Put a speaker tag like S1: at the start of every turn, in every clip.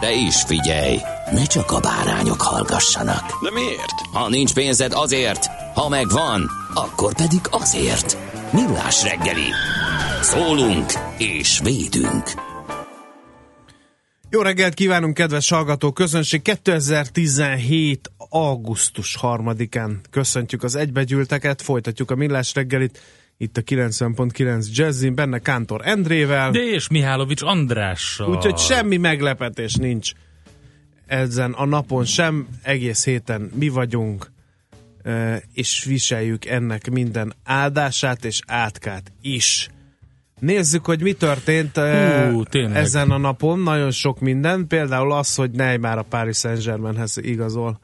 S1: De is figyelj, ne csak a bárányok hallgassanak.
S2: De miért?
S1: Ha nincs pénzed azért, ha megvan, akkor pedig azért. Millás reggeli. Szólunk és védünk.
S3: Jó reggelt kívánunk, kedves hallgató közönség! 2017. augusztus 3-án köszöntjük az egybegyűlteket, folytatjuk a Millás reggelit, itt a 90.9 Jazzin, benne Kántor Endrével.
S4: De és Mihálovics Andrással.
S3: Úgyhogy semmi meglepetés nincs ezen a napon sem, egész héten mi vagyunk, és viseljük ennek minden áldását és átkát is. Nézzük, hogy mi történt
S4: Hú,
S3: ezen a napon. Nagyon sok minden. Például az, hogy Neymar a Paris Saint-Germainhez igazol.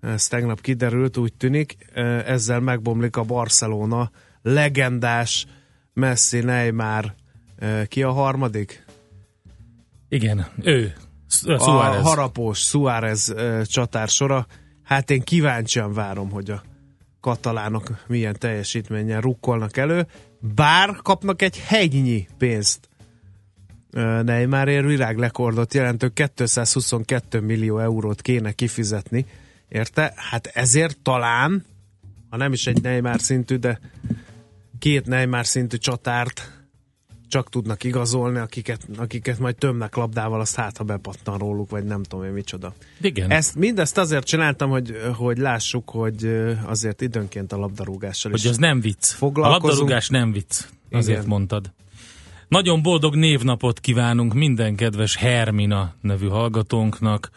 S3: Ez tegnap kiderült, úgy tűnik. Ezzel megbomlik a Barcelona legendás Messi, Neymar. Ki a harmadik?
S4: Igen, ő.
S3: Suárez. A harapós Suárez csatársora. Hát én kíváncsian várom, hogy a katalánok milyen teljesítménnyel rukkolnak elő, bár kapnak egy hegynyi pénzt. Neymarért világlekordot jelentő 222 millió eurót kéne kifizetni, érte? Hát ezért talán, ha nem is egy Neymar szintű, de két Neymar szintű csatárt csak tudnak igazolni, akiket, akiket majd tömnek labdával, azt hát, ha bepattan róluk, vagy nem tudom én micsoda.
S4: Igen.
S3: Ezt, mindezt azért csináltam, hogy, hogy lássuk, hogy azért időnként a labdarúgással
S4: hogy
S3: is
S4: Hogy az nem vicc. A labdarúgás nem vicc. Azért Igen. mondtad. Nagyon boldog névnapot kívánunk minden kedves Hermina nevű hallgatónknak.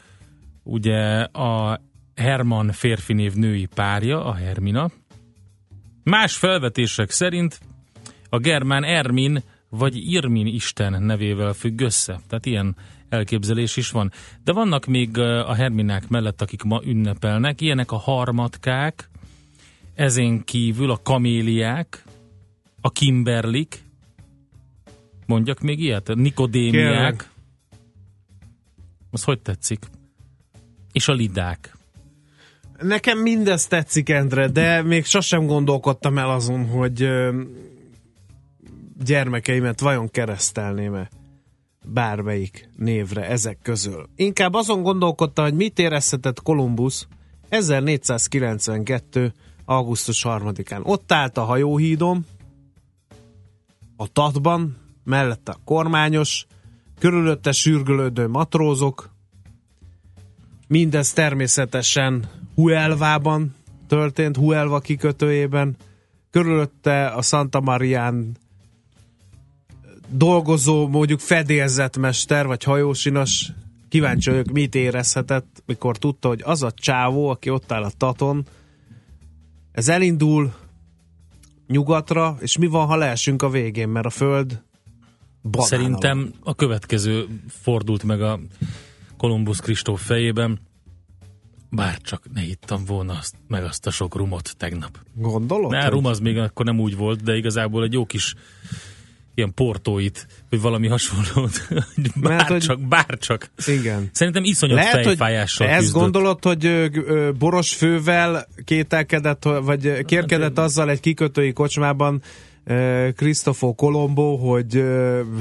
S4: Ugye a Herman férfi név női párja, a Hermina. Más felvetések szerint a germán Ermin vagy Irmin Isten nevével függ össze. Tehát ilyen elképzelés is van. De vannak még a Herminák mellett, akik ma ünnepelnek, ilyenek a harmatkák, ezen kívül a kaméliák, a kimberlik, mondjak még ilyet? A nikodémiák. Kérlek. Az hogy tetszik? És a lidák.
S3: Nekem mindez tetszik, Endre, de még sosem gondolkodtam el azon, hogy gyermekeimet vajon keresztelném-e bármelyik névre ezek közül. Inkább azon gondolkodta, hogy mit érezhetett Kolumbusz 1492. augusztus 3-án. Ott állt a hajóhídon, a tatban, mellette a kormányos, körülötte sürgölődő matrózok, mindez természetesen Huelvában történt, Huelva kikötőjében, körülötte a Santa Marián dolgozó, mondjuk fedélzetmester, vagy hajósinas, kíváncsi vagyok, mit érezhetett, mikor tudta, hogy az a csávó, aki ott áll a taton, ez elindul nyugatra, és mi van, ha leesünk a végén, mert a föld banánal.
S4: Szerintem a következő fordult meg a Kolumbusz Kristóf fejében, bár csak ne hittam volna azt, meg azt a sok rumot tegnap.
S3: Gondolod?
S4: Ne, rum az még akkor nem úgy volt, de igazából egy jó kis ilyen portóit, vagy valami hasonlót. bárcsak, bárcsak.
S3: Igen.
S4: Szerintem iszonyat Lehet, fejfájással
S3: hogy ezt gondolod, hogy boros fővel kételkedett, vagy kérkedett hát, azzal egy kikötői kocsmában Cristofo Colombo, hogy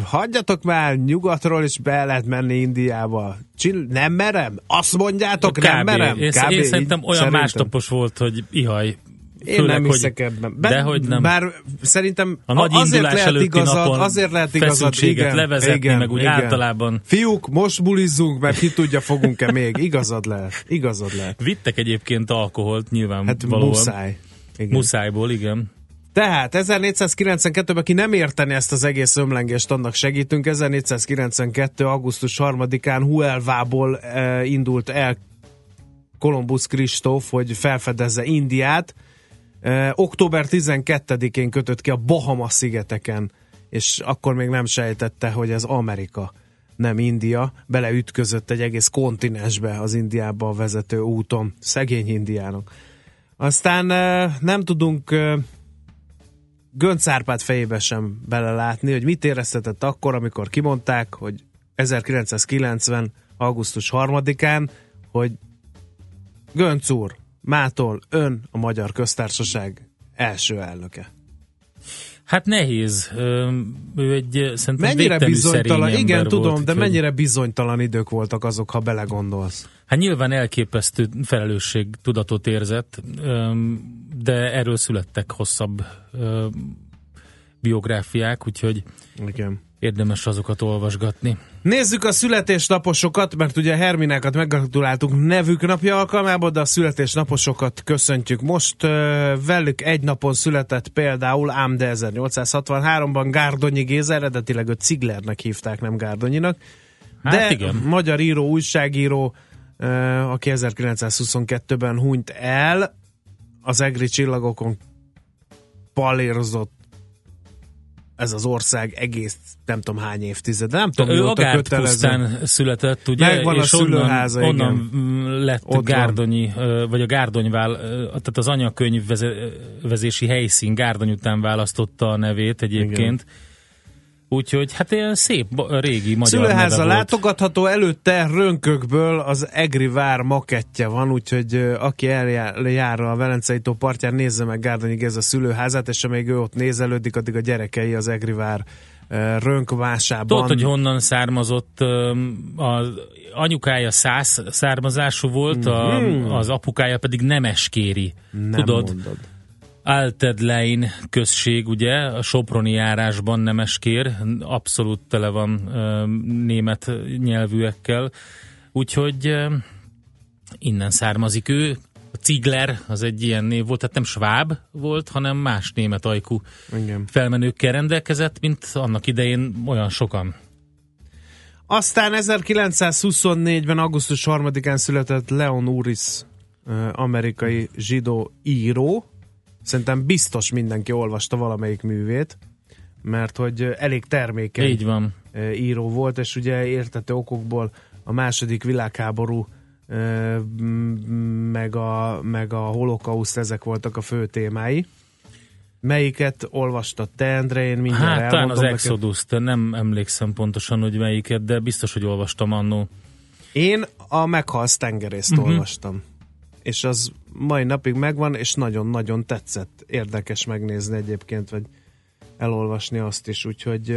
S3: hagyjatok már nyugatról, és be lehet menni Indiába. Csill, nem merem? Azt mondjátok,
S4: Kb.
S3: nem merem?
S4: Én,
S3: Kb.
S4: én szerintem olyan szerintem. másnapos volt, hogy ihaj,
S3: Én Főleg, nem hiszek ebben. Be, de hogy nem. Bár szerintem
S4: a nagy azért lehet igazad, azért lehet igazad, igen, levezetni, igen, meg úgy igen. általában.
S3: Fiúk, most bulizzunk, mert ki tudja, fogunk-e még. Igazad lehet, igazad lehet.
S4: Vittek egyébként alkoholt nyilván Hát
S3: muszáj.
S4: Igen. Muszájból, igen.
S3: Tehát 1492-ben, aki nem érteni ezt az egész ömlengést, annak segítünk. 1492. augusztus 3-án Huelvából e, indult el Kolumbusz Kristóf, hogy felfedezze Indiát. E, október 12-én kötött ki a Bahama szigeteken, és akkor még nem sejtette, hogy ez Amerika, nem India. Beleütközött egy egész kontinensbe az Indiába vezető úton. Szegény Indiának. Aztán e, nem tudunk e, Gönc Árpád fejébe sem belelátni, hogy mit éreztetett akkor, amikor kimondták, hogy 1990. augusztus 3-án, hogy Gönc úr, mától ön a Magyar Köztársaság első elnöke.
S4: Hát nehéz. Ő egy szerintem
S3: mennyire bizonytalan, igen, volt, tudom, de mennyire bizonytalan idők voltak azok, ha belegondolsz.
S4: Hát nyilván elképesztő felelősség tudatot érzett, de erről születtek hosszabb biográfiák, úgyhogy igen. Érdemes azokat olvasgatni.
S3: Nézzük a születésnaposokat, mert ugye Herminákat meggratuláltuk nevük napja alkalmából, de a születésnaposokat köszöntjük. Most velük egy napon született például, ám de 1863-ban Gárdonyi Géza, eredetileg őt Ciglernek hívták, nem Gárdonyinak. Hát de igen. magyar író, újságíró, aki 1922-ben hunyt el, az egri csillagokon palérozott ez az ország egész nem tudom hány évtized, nem tudom,
S4: ő a kötelező. született, ugye?
S3: Megvan és a szülőháza,
S4: onnan, onnan lett Ott Gárdonyi, vagy a Gárdonyvál, tehát az anyakönyvvezési helyszín Gárdony után választotta a nevét egyébként. Igen Úgyhogy hát ilyen szép, régi magyar
S3: Szülőháza látogatható, előtte rönkökből az Egri vár makettje van, úgyhogy aki eljár a Velencei tó partján, nézze meg Gárdonyi Géza szülőházát, és amíg ő ott nézelődik, addig a gyerekei az Egri vár rönkvásában.
S4: Tudod, hogy honnan származott az anyukája száz származású volt, mm-hmm. a, az apukája pedig nemeskéri. Nem Tudod? mondod. Altedlein község, ugye, a Soproni járásban nemeskér, abszolút tele van ö, német nyelvűekkel, úgyhogy ö, innen származik ő. A Cigler az egy ilyen név volt, tehát nem sváb volt, hanem más német ajkú Igen. felmenőkkel rendelkezett, mint annak idején olyan sokan.
S3: Aztán 1924-ben augusztus 3-án született Leon Uris, amerikai zsidó író, Szerintem biztos mindenki olvasta valamelyik művét, mert hogy elég termékeny
S4: Így van.
S3: író volt, és ugye értető okokból a második világháború meg a, meg a holokauszt, ezek voltak a fő témái. Melyiket olvastad te, Endre? Én mindjárt
S4: Hát talán az exodus nem emlékszem pontosan, hogy melyiket, de biztos, hogy olvastam annó.
S3: Én a Meghalsz tengerészt uh-huh. olvastam és az mai napig megvan, és nagyon-nagyon tetszett. Érdekes megnézni egyébként, vagy elolvasni azt is, úgyhogy...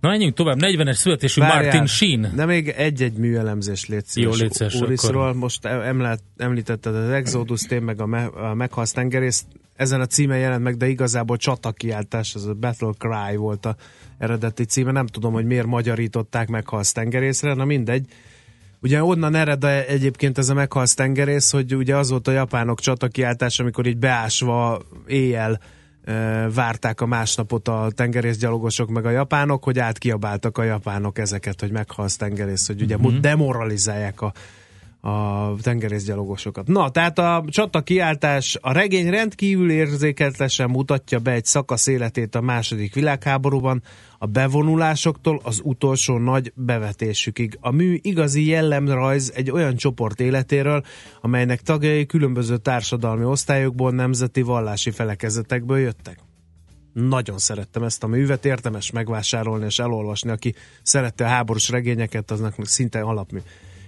S4: Na menjünk tovább, 40-es születésű Várjál, Martin Sheen.
S3: De még egy-egy műelemzés légy szíves. Jó, légy szíves, Úriszról. Most említ, említetted az Exodus tém, meg a, me, a meghalsz tengerész. Ezen a címen jelent meg, de igazából csatakiáltás, az a Battle Cry volt a eredeti címe. Nem tudom, hogy miért magyarították meghalsz tengerészre, na mindegy Ugye onnan ered egyébként ez a meghalsz tengerész, hogy ugye az volt a japánok csatakiáltás, amikor így beásva éjjel várták a másnapot a tengerészgyalogosok meg a japánok, hogy átkiabáltak a japánok ezeket, hogy meghalsz tengerész, hogy ugye uh-huh. demoralizálják a a tengerészgyalogosokat. Na, tehát a csata kiáltás, a regény rendkívül érzékeltesen mutatja be egy szakasz életét a második világháborúban, a bevonulásoktól az utolsó nagy bevetésükig. A mű igazi jellemrajz egy olyan csoport életéről, amelynek tagjai különböző társadalmi osztályokból, nemzeti vallási felekezetekből jöttek. Nagyon szerettem ezt a művet, értemes megvásárolni és elolvasni, aki szerette a háborús regényeket, aznak szinte alapmű.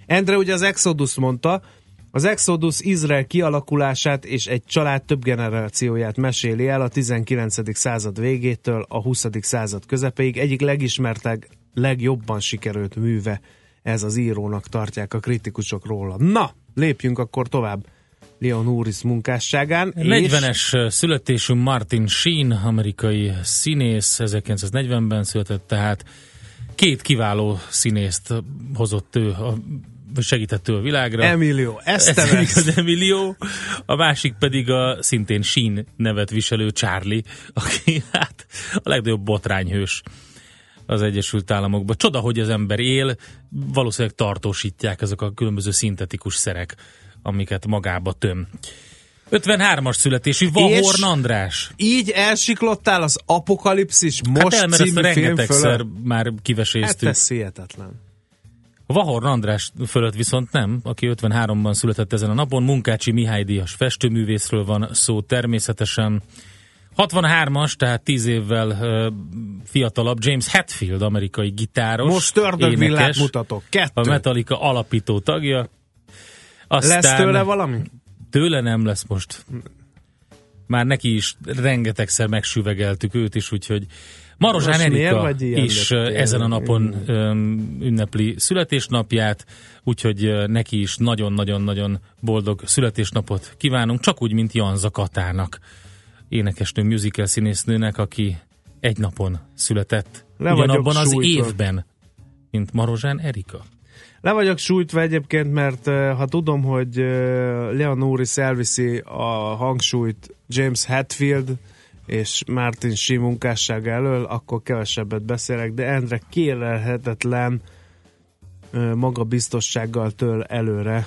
S3: Endre ugye az Exodus mondta, az Exodus Izrael kialakulását és egy család több generációját meséli el a 19. század végétől a 20. század közepéig. Egyik legismertebb, legjobban sikerült műve ez az írónak tartják a kritikusok róla. Na, lépjünk akkor tovább. Leon Uris munkásságán.
S4: 40-es születésű Martin Sheen, amerikai színész, 1940-ben született, tehát két kiváló színészt hozott ő a segített ő a világra.
S3: Emilio Estevez.
S4: Ez az Emilio. A másik pedig a szintén Sheen nevet viselő Charlie, aki hát a legnagyobb botrányhős az Egyesült Államokban. Csoda, hogy az ember él, valószínűleg tartósítják ezek a különböző szintetikus szerek, amiket magába töm. 53-as születésű Vahorn András.
S3: Így elsiklottál az Apokalipszis most hát el, című
S4: rengetegszer már kiveséztük.
S3: Hát ez hihetetlen.
S4: Vahorn András fölött viszont nem, aki 53-ban született ezen a napon. Munkácsi Mihály Díjas festőművészről van szó természetesen. 63-as, tehát 10 évvel uh, fiatalabb James Hetfield, amerikai gitáros.
S3: Most ördögvillát mutatok. Kettő.
S4: A Metallica alapító tagja.
S3: Aztán lesz tőle valami?
S4: Tőle nem lesz most. Már neki is rengetegszer megsüvegeltük őt is, úgyhogy Marozsán Erika is ezen a napon ünnepli születésnapját, úgyhogy neki is nagyon-nagyon-nagyon boldog születésnapot kívánunk, csak úgy, mint Janza Katának, énekesnő, musical színésznőnek, aki egy napon született. Le ugyanabban az évben, mint Marozsán Erika.
S3: Le vagyok sújtva egyébként, mert ha tudom, hogy Leonoris elviszi a hangsúlyt James Hetfield és Martin Sí munkássága elől, akkor kevesebbet beszélek, de Endre kérelhetetlen magabiztossággal től előre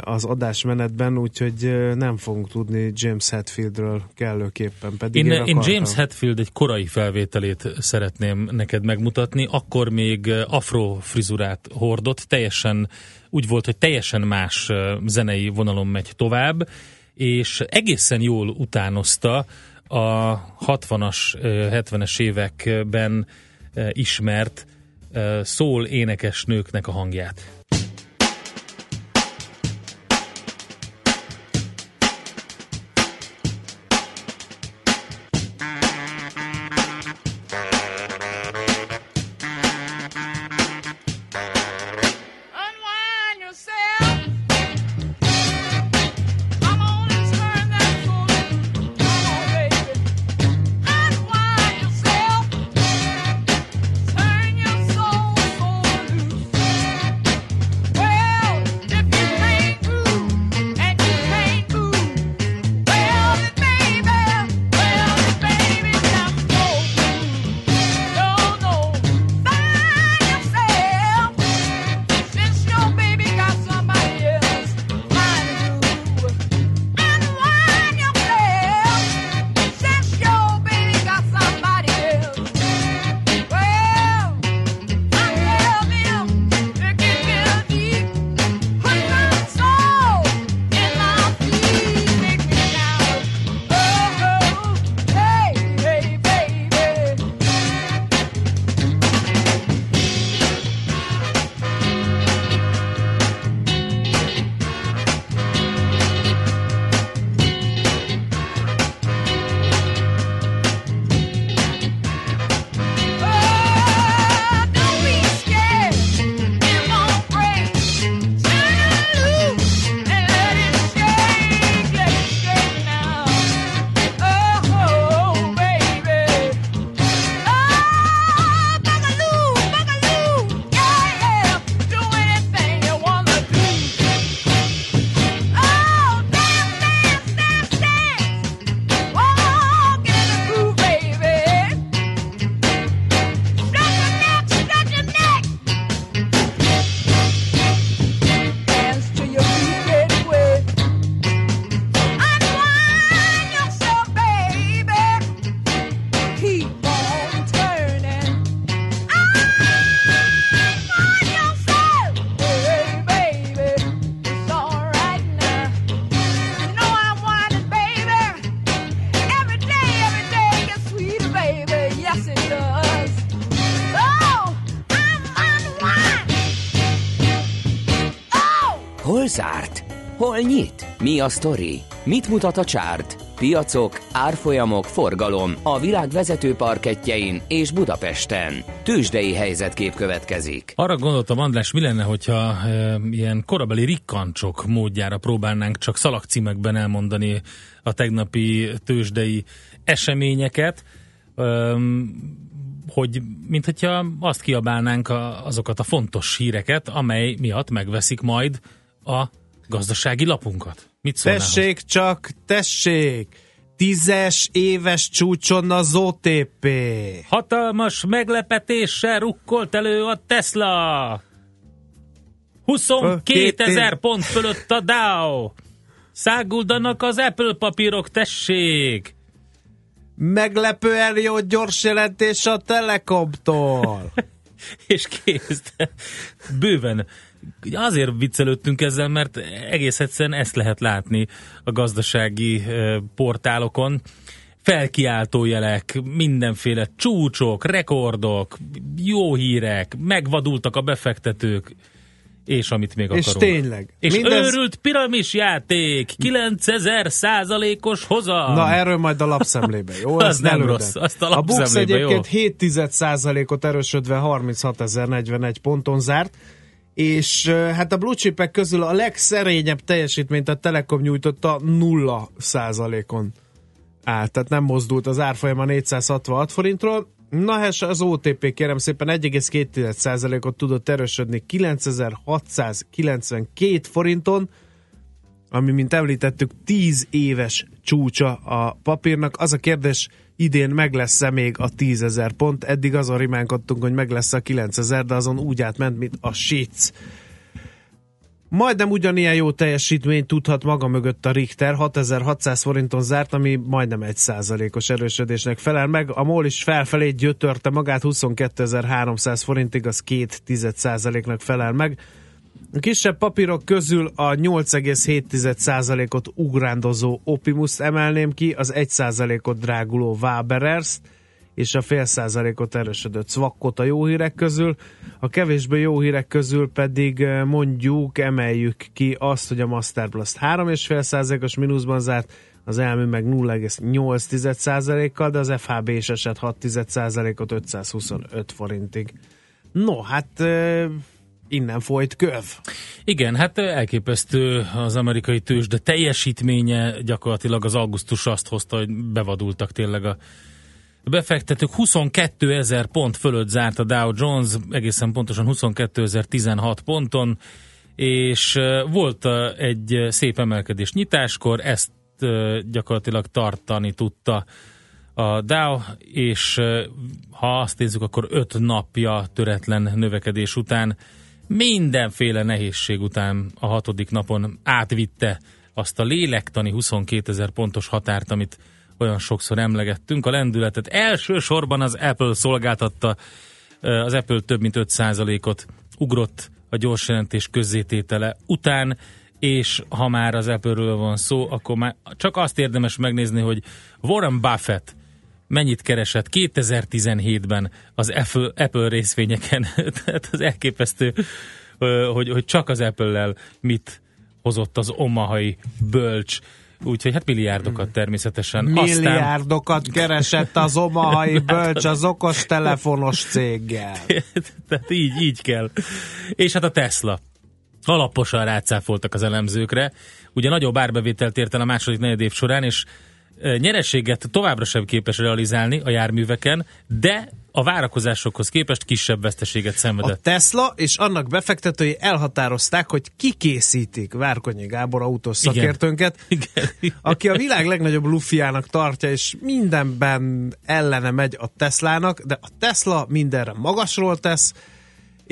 S3: az adásmenetben, úgyhogy nem fogunk tudni James Hetfieldről kellőképpen. Pedig
S4: én, én, én James Hetfield egy korai felvételét szeretném neked megmutatni, akkor még afro frizurát hordott, teljesen úgy volt, hogy teljesen más zenei vonalon megy tovább, és egészen jól utánozta a 60-as, 70-es években ismert szól énekes nőknek a hangját.
S1: Hol nyit? Mi a sztori? Mit mutat a csárt? piacok, árfolyamok, forgalom a világ vezető parketjein és Budapesten. Tősdei helyzetkép következik.
S4: Arra gondoltam, András, mi lenne, hogyha e, ilyen korabeli rikkancsok módjára próbálnánk csak szalagcímekben elmondani a tegnapi tőzsdei eseményeket, e, hogy mint hogyha azt kiabálnánk a, azokat a fontos híreket, amely miatt megveszik majd a gazdasági lapunkat.
S3: Mit tessék hogy? csak, tessék! Tízes éves csúcson az OTP.
S4: Hatalmas meglepetéssel rukkolt elő a Tesla. 22 ezer pont fölött a Dow. Száguldanak az Apple papírok, tessék!
S3: Meglepően jó gyors jelentés a Telekomtól.
S4: És kész. Bőven azért viccelődtünk ezzel, mert egész egyszerűen ezt lehet látni a gazdasági portálokon. Felkiáltó jelek, mindenféle csúcsok, rekordok, jó hírek, megvadultak a befektetők, és amit még akarunk.
S3: És tényleg.
S4: És mindez... őrült piramis játék, 9000 százalékos hozam.
S3: Na erről majd a lapszemlébe, jó?
S4: az nem előden. rossz, azt a
S3: A Bux egyébként 7 százalékot erősödve 36.041 ponton zárt, és hát a blue chipek közül a legszerényebb teljesítményt a Telekom nyújtotta 0 százalékon állt, tehát nem mozdult az árfolyama 466 forintról. Na hát az OTP kérem szépen 1,2%-ot tudott erősödni 9692 forinton, ami, mint említettük, 10 éves csúcsa a papírnak. Az a kérdés, idén meg lesz-e még a 10 ezer pont? Eddig azon rimánkodtunk, hogy meg lesz a 9 ezer, de azon úgy átment, mint a sic. Majdnem ugyanilyen jó teljesítményt tudhat maga mögött a Richter, 6600 forinton zárt, ami majdnem 1%-os erősödésnek felel meg. A MOL is felfelé gyötörte magát, 22.300 forintig, az 2,1%-nak felel meg. A kisebb papírok közül a 8,7%-ot ugrándozó Opimus emelném ki, az 1%-ot dráguló Waberers és a fél százalékot erősödött Swakkot a jó hírek közül. A kevésbé jó hírek közül pedig eh, mondjuk emeljük ki azt, hogy a Masterblast 3,5 százalékos mínuszban zárt, az elmű meg 0,8 százalékkal, de az FHB is esett 6 százalékot 525 forintig. No, hát eh, innen folyt köv.
S4: Igen, hát elképesztő az amerikai tőzs, de teljesítménye gyakorlatilag az augusztus azt hozta, hogy bevadultak tényleg a befektetők 22 ezer pont fölött zárt a Dow Jones, egészen pontosan 22 16 ponton, és volt egy szép emelkedés nyitáskor, ezt gyakorlatilag tartani tudta a Dow, és ha azt nézzük, akkor öt napja töretlen növekedés után mindenféle nehézség után a hatodik napon átvitte azt a lélektani 22 ezer pontos határt, amit olyan sokszor emlegettünk. A lendületet elsősorban az Apple szolgáltatta, az Apple több mint 5%-ot ugrott a gyors jelentés közzététele után, és ha már az Apple-ről van szó, akkor már csak azt érdemes megnézni, hogy Warren Buffett mennyit keresett 2017-ben az Apple, Apple részvényeken. Tehát az elképesztő, hogy, hogy csak az Apple-lel mit hozott az omahai bölcs. Úgyhogy hát milliárdokat természetesen.
S3: Milliárdokat Aztán... keresett az omahai bölcs az okos telefonos céggel.
S4: Tehát így, így kell. És hát a Tesla. Alaposan rácáfoltak az elemzőkre. Ugye nagyobb árbevételt ért el a második negyed év során, és nyerességet továbbra sem képes realizálni a járműveken, de a várakozásokhoz képest kisebb veszteséget szenvedett.
S3: A Tesla és annak befektetői elhatározták, hogy kikészítik Várkonyi Gábor autós szakértőnket, Igen. Igen. aki a világ legnagyobb lufiának tartja, és mindenben ellene megy a Teslának, de a Tesla mindenre magasról tesz,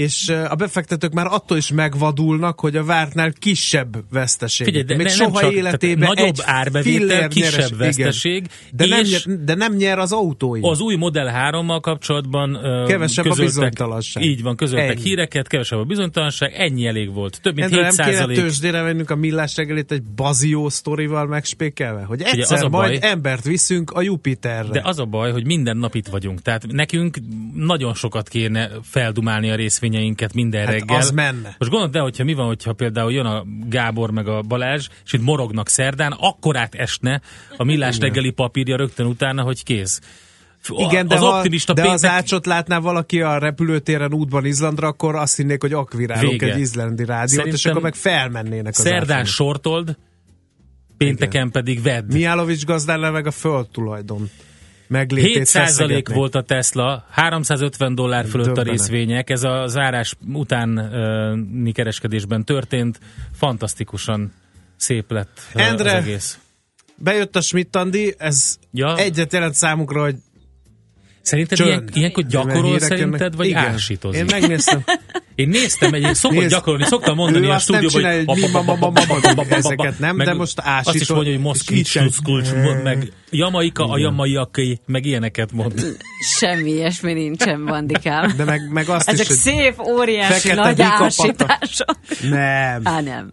S3: és a befektetők már attól is megvadulnak, hogy a vártnál kisebb veszteség. Figyelj, de Még ne, soha csak, életében
S4: nagyobb árbevétel, kisebb nyeres, veszteség.
S3: De, nem nyer, de nem nyer az autói.
S4: Az új Model 3-mal kapcsolatban
S3: kevesebb közöltek, a bizonytalanság.
S4: Így van, közöltek ennyi. híreket, kevesebb a bizonytalanság, ennyi elég volt. Több mint Endre 7
S3: nem kéne tőzsdére mennünk a millás reggelit egy bazió sztorival megspékelve, hogy egyszer Ugye, az a majd baj, embert viszünk a Jupiterre.
S4: De az a baj, hogy minden nap itt vagyunk. Tehát nekünk nagyon sokat kéne feldumálni a részvény részvényeinket minden
S3: Hát
S4: reggel.
S3: az menne.
S4: Most gondold el, hogyha mi van, hogyha például jön a Gábor meg a Balázs, és itt morognak szerdán, akkor esne a millás reggeli papírja rögtön utána, hogy kész.
S3: Igen, de,
S4: az
S3: ha,
S4: optimista
S3: de az ácsot látná valaki a repülőtéren útban Izlandra, akkor azt hinnék, hogy akvirálunk
S4: Vége.
S3: egy izlandi rádiót,
S4: Szerintem
S3: és akkor meg felmennének az
S4: Szerdán
S3: ácson.
S4: sortold, pénteken pedig vedd.
S3: Miálovics gazdálna meg a föld tulajdon. Meglétét
S4: 7
S3: feszegetné.
S4: volt a Tesla, 350 dollár fölött a
S3: Döbbenet.
S4: részvények, ez a zárás utáni kereskedésben történt, fantasztikusan szép lett
S3: Endre,
S4: az egész.
S3: Bejött a Schmidt-Andi, ez
S4: Ja.
S3: egyet jelent számunkra, hogy
S4: Szerinted
S3: csönd.
S4: ilyen, ilyenkor gyakorol szerinted,
S3: jönnek.
S4: vagy
S3: Igen.
S4: ásítozik?
S3: Én megnéztem.
S4: Én néztem egy, szokott
S3: Nézd,
S4: gyakorolni, szoktam mondani
S3: ő
S4: a stúdióban,
S3: hogy ezeket nem, de most ásított,
S4: Azt is mondja, hogy
S3: sem-
S4: kulcs, meg Jamaika, a jamaiakai, meg ilyeneket mond.
S5: Semmi ilyesmi nincsen, bandikám.
S3: De meg, meg azt
S5: Ezek
S3: is,
S5: szép, óriási, nagy ásítások.
S3: nem.
S5: Á, nem.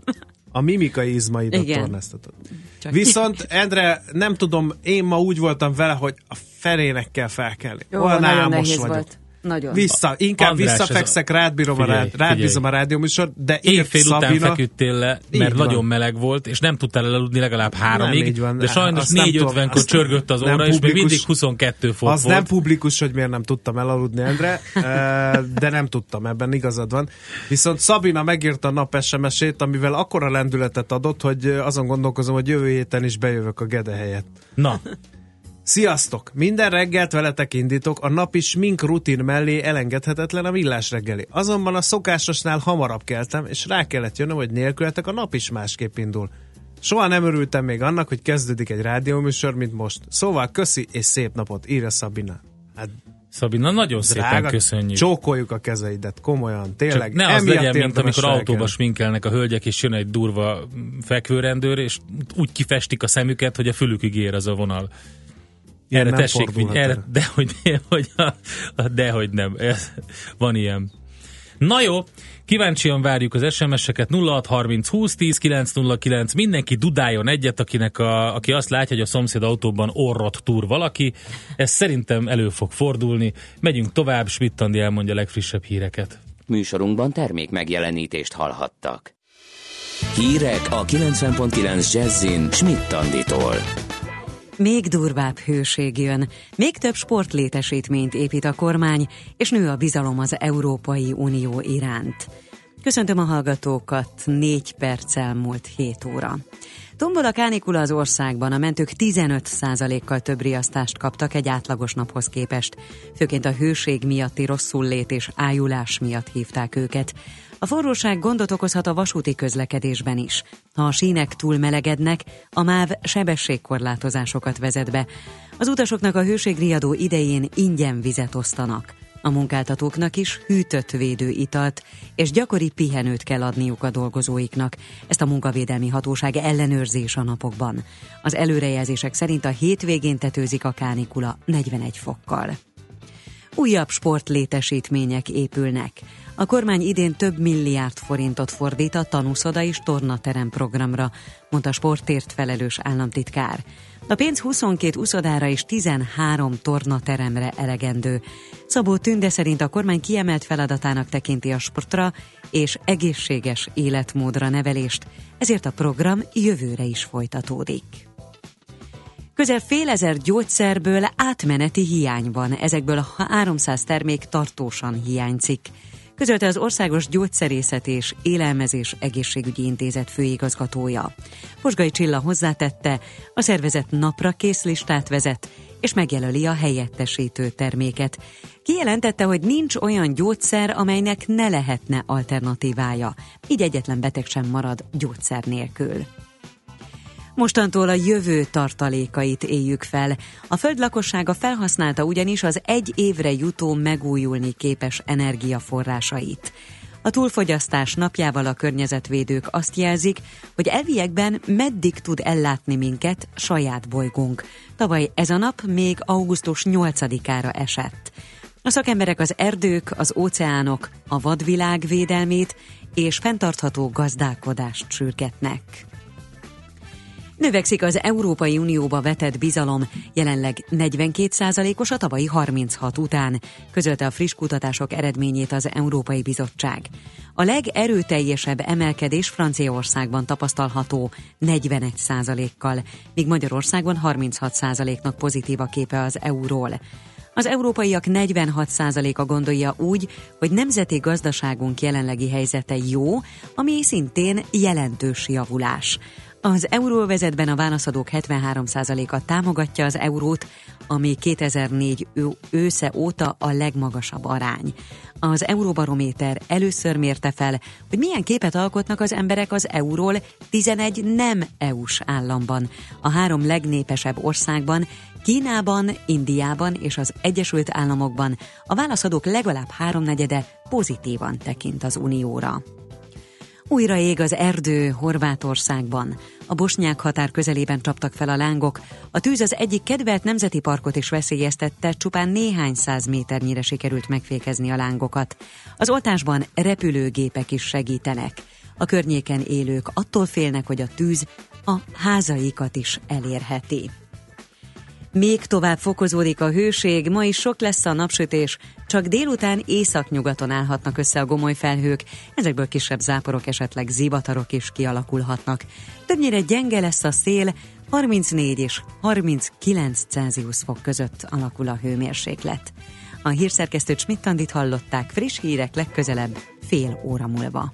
S3: A mimikai izmaidat
S5: Igen.
S3: tornáztatod.
S5: Csak
S3: Viszont, Endre, nem tudom, én ma úgy voltam vele, hogy a felének kell felkelni.
S5: Jó,
S3: Olyan álmos vagyok.
S5: volt. Nagyon.
S3: Vissza, inkább
S4: András,
S3: visszafekszek, rád bírom a,
S4: Figyelj,
S3: rád, rád
S4: figyelj.
S3: bízom a rádióműsor, de
S4: Éjfél után
S3: Szabina,
S4: feküdtél le,
S3: Így
S4: mert
S3: van.
S4: nagyon meleg volt, és nem tudtál elaludni legalább háromig,
S3: így van.
S4: de sajnos
S3: Azt nem tudom,
S4: 4.50-kor
S3: azt
S4: csörgött az
S3: nem
S4: óra, és még
S3: publikus.
S4: mindig 22 fok
S3: az
S4: volt.
S3: nem publikus, hogy miért nem tudtam elaludni, Endre, eh, de nem tudtam, ebben igazad van. Viszont Szabina megírta a nap SMS-ét, amivel akkora lendületet adott, hogy azon gondolkozom, hogy jövő héten is bejövök a Gede helyett.
S4: Na,
S3: Sziasztok! Minden reggelt veletek indítok, a napi smink rutin mellé elengedhetetlen a villás reggeli. Azonban a szokásosnál hamarabb keltem, és rá kellett jönnöm, hogy nélkületek a nap is másképp indul. Soha nem örültem még annak, hogy kezdődik egy rádióműsor, mint most. Szóval köszi és szép napot, írja Szabina. Hát
S4: Szabina, nagyon szépen
S3: drága,
S4: köszönjük.
S3: csókoljuk a kezeidet, komolyan, tényleg.
S4: Csak ne az legyen, mint amikor autóba sminkelnek a hölgyek, és jön egy durva fekvőrendőr, és úgy kifestik a szemüket, hogy a fülükig ér az a vonal. Erre
S3: nem
S4: tessék, vigy- erre,
S3: elő.
S4: dehogy, dehogy, dehogy nem. Ez, van ilyen. Na jó, kíváncsian várjuk az SMS-eket 0630 20 10 909. Mindenki dudáljon egyet, akinek a, aki azt látja, hogy a szomszéd autóban orrot túr valaki. Ez szerintem elő fog fordulni. Megyünk tovább, Schmidt-Andi elmondja a legfrissebb híreket.
S1: Műsorunkban termék megjelenítést hallhattak. Hírek a 90.9 Jazzin Schmidt-Tanditól.
S5: Még durvább hőség jön, még több sportlétesítményt épít a kormány, és nő a bizalom az Európai Unió iránt. Köszöntöm a hallgatókat, négy perccel múlt 7 óra. Tombol a kánikula az országban, a mentők 15%-kal több riasztást kaptak egy átlagos naphoz képest. Főként a hőség miatti rosszullét és ájulás miatt hívták őket. A forróság gondot okozhat a vasúti közlekedésben is. Ha a sínek túl melegednek, a MÁV sebességkorlátozásokat vezet be. Az utasoknak a hőségriadó idején ingyen vizet osztanak. A munkáltatóknak is hűtött védőitalt és gyakori pihenőt kell adniuk a dolgozóiknak. Ezt a munkavédelmi hatóság ellenőrzés a napokban. Az előrejelzések szerint a hétvégén tetőzik a kánikula 41 fokkal. Újabb sportlétesítmények épülnek. A kormány idén több milliárd forintot fordít a tanúszoda és tornaterem programra, mondta sportért felelős államtitkár. A pénz 22 uszodára és 13 tornateremre elegendő. Szabó Tünde szerint a kormány kiemelt feladatának tekinti a sportra és egészséges életmódra nevelést, ezért a program jövőre is folytatódik. Közel fél ezer gyógyszerből átmeneti hiány van, ezekből a 300 termék tartósan hiányzik. Közölte az Országos Gyógyszerészet és Élelmezés Egészségügyi Intézet főigazgatója. Posgai Csilla hozzátette, a szervezet napra kész listát vezet, és megjelöli a helyettesítő terméket. Kijelentette, hogy nincs olyan gyógyszer, amelynek ne lehetne alternatívája, így egyetlen beteg sem marad gyógyszer nélkül. Mostantól a jövő tartalékait éljük fel. A föld lakossága felhasználta ugyanis az egy évre jutó megújulni képes energiaforrásait. A túlfogyasztás napjával a környezetvédők azt jelzik, hogy elviekben meddig tud ellátni minket saját bolygónk. Tavaly ez a nap még augusztus 8-ára esett. A szakemberek az erdők, az óceánok, a vadvilág védelmét és fenntartható gazdálkodást sürgetnek. Növekszik az Európai Unióba vetett bizalom, jelenleg 42%-os a tavalyi 36 után, közölte a friss kutatások eredményét az Európai Bizottság. A legerőteljesebb emelkedés Franciaországban tapasztalható 41%-kal, míg Magyarországon 36%-nak pozitív a képe az euról. Az európaiak 46%-a gondolja úgy, hogy nemzeti gazdaságunk jelenlegi helyzete jó, ami szintén jelentős javulás. Az euróvezetben a válaszadók 73%-a támogatja az eurót, ami 2004 ősze óta a legmagasabb arány. Az Euróbarométer először mérte fel, hogy milyen képet alkotnak az emberek az euról 11 nem EU-s államban. A három legnépesebb országban, Kínában, Indiában és az Egyesült Államokban a válaszadók legalább háromnegyede pozitívan tekint az unióra. Újra ég az erdő Horvátországban. A bosnyák határ közelében csaptak fel a lángok. A tűz az egyik kedvelt nemzeti parkot is veszélyeztette, csupán néhány száz méternyire sikerült megfékezni a lángokat. Az oltásban repülőgépek is segítenek. A környéken élők attól félnek, hogy a tűz a házaikat is elérheti. Még tovább fokozódik a hőség, ma is sok lesz a napsütés, csak délután északnyugaton állhatnak össze a gomoly felhők, ezekből kisebb záporok, esetleg zivatarok is kialakulhatnak. Többnyire gyenge lesz a szél, 34 és 39 Celsius fok között alakul a hőmérséklet. A hírszerkesztő Schmidt-Tandit hallották friss hírek legközelebb fél óra múlva.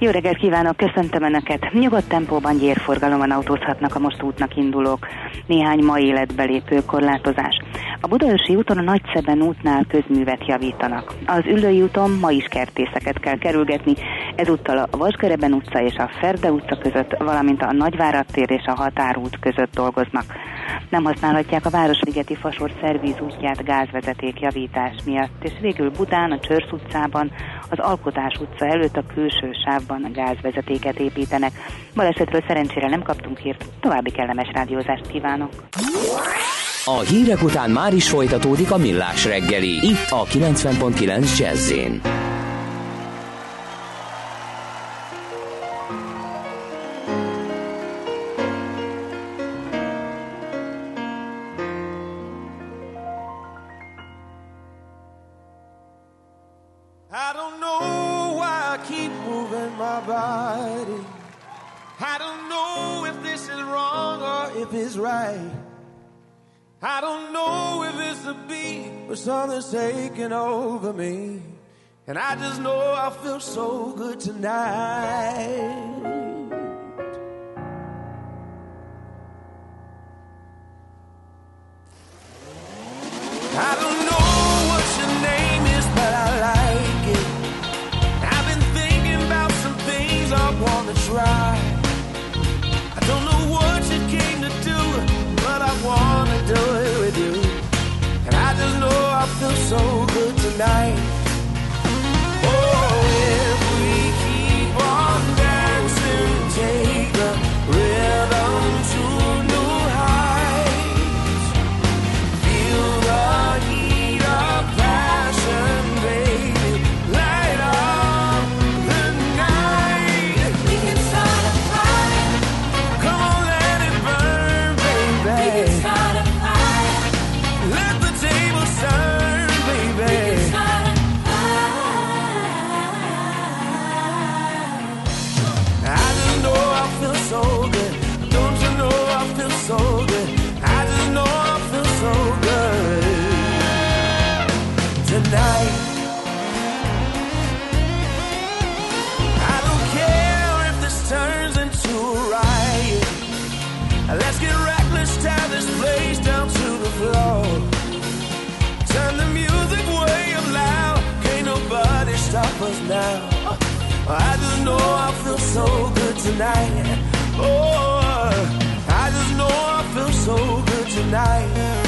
S6: Jó reggelt kívánok, köszöntöm Önöket! Nyugodt tempóban gyérforgalomban autózhatnak a most útnak indulók. Néhány ma életbe lépő korlátozás. A Budaörsi úton a Nagyszeben útnál közművet javítanak. Az Üllői úton ma is kertészeket kell kerülgetni, ezúttal a Vasgereben utca és a Ferde utca között, valamint a Nagyvárad tér és a Határút között dolgoznak. Nem használhatják a Városligeti Fasor szervíz útját gázvezeték javítás miatt, és végül Budán, a Csörsz utcában, az Alkotás utca előtt a külső sávban gázvezetéket építenek. Balesetről szerencsére nem kaptunk hírt, további kellemes rádiózást kívánok!
S1: A hírek után már is folytatódik a millás reggeli, itt a 90.9 jazz
S7: I don't know my body. I don't know if this is wrong or if it's right. I don't know if it's a beat, but something's taking over me. And I just know I feel so good tonight. So good tonight. Stop now. I just know I feel so good tonight. Oh, I just know I feel so good tonight.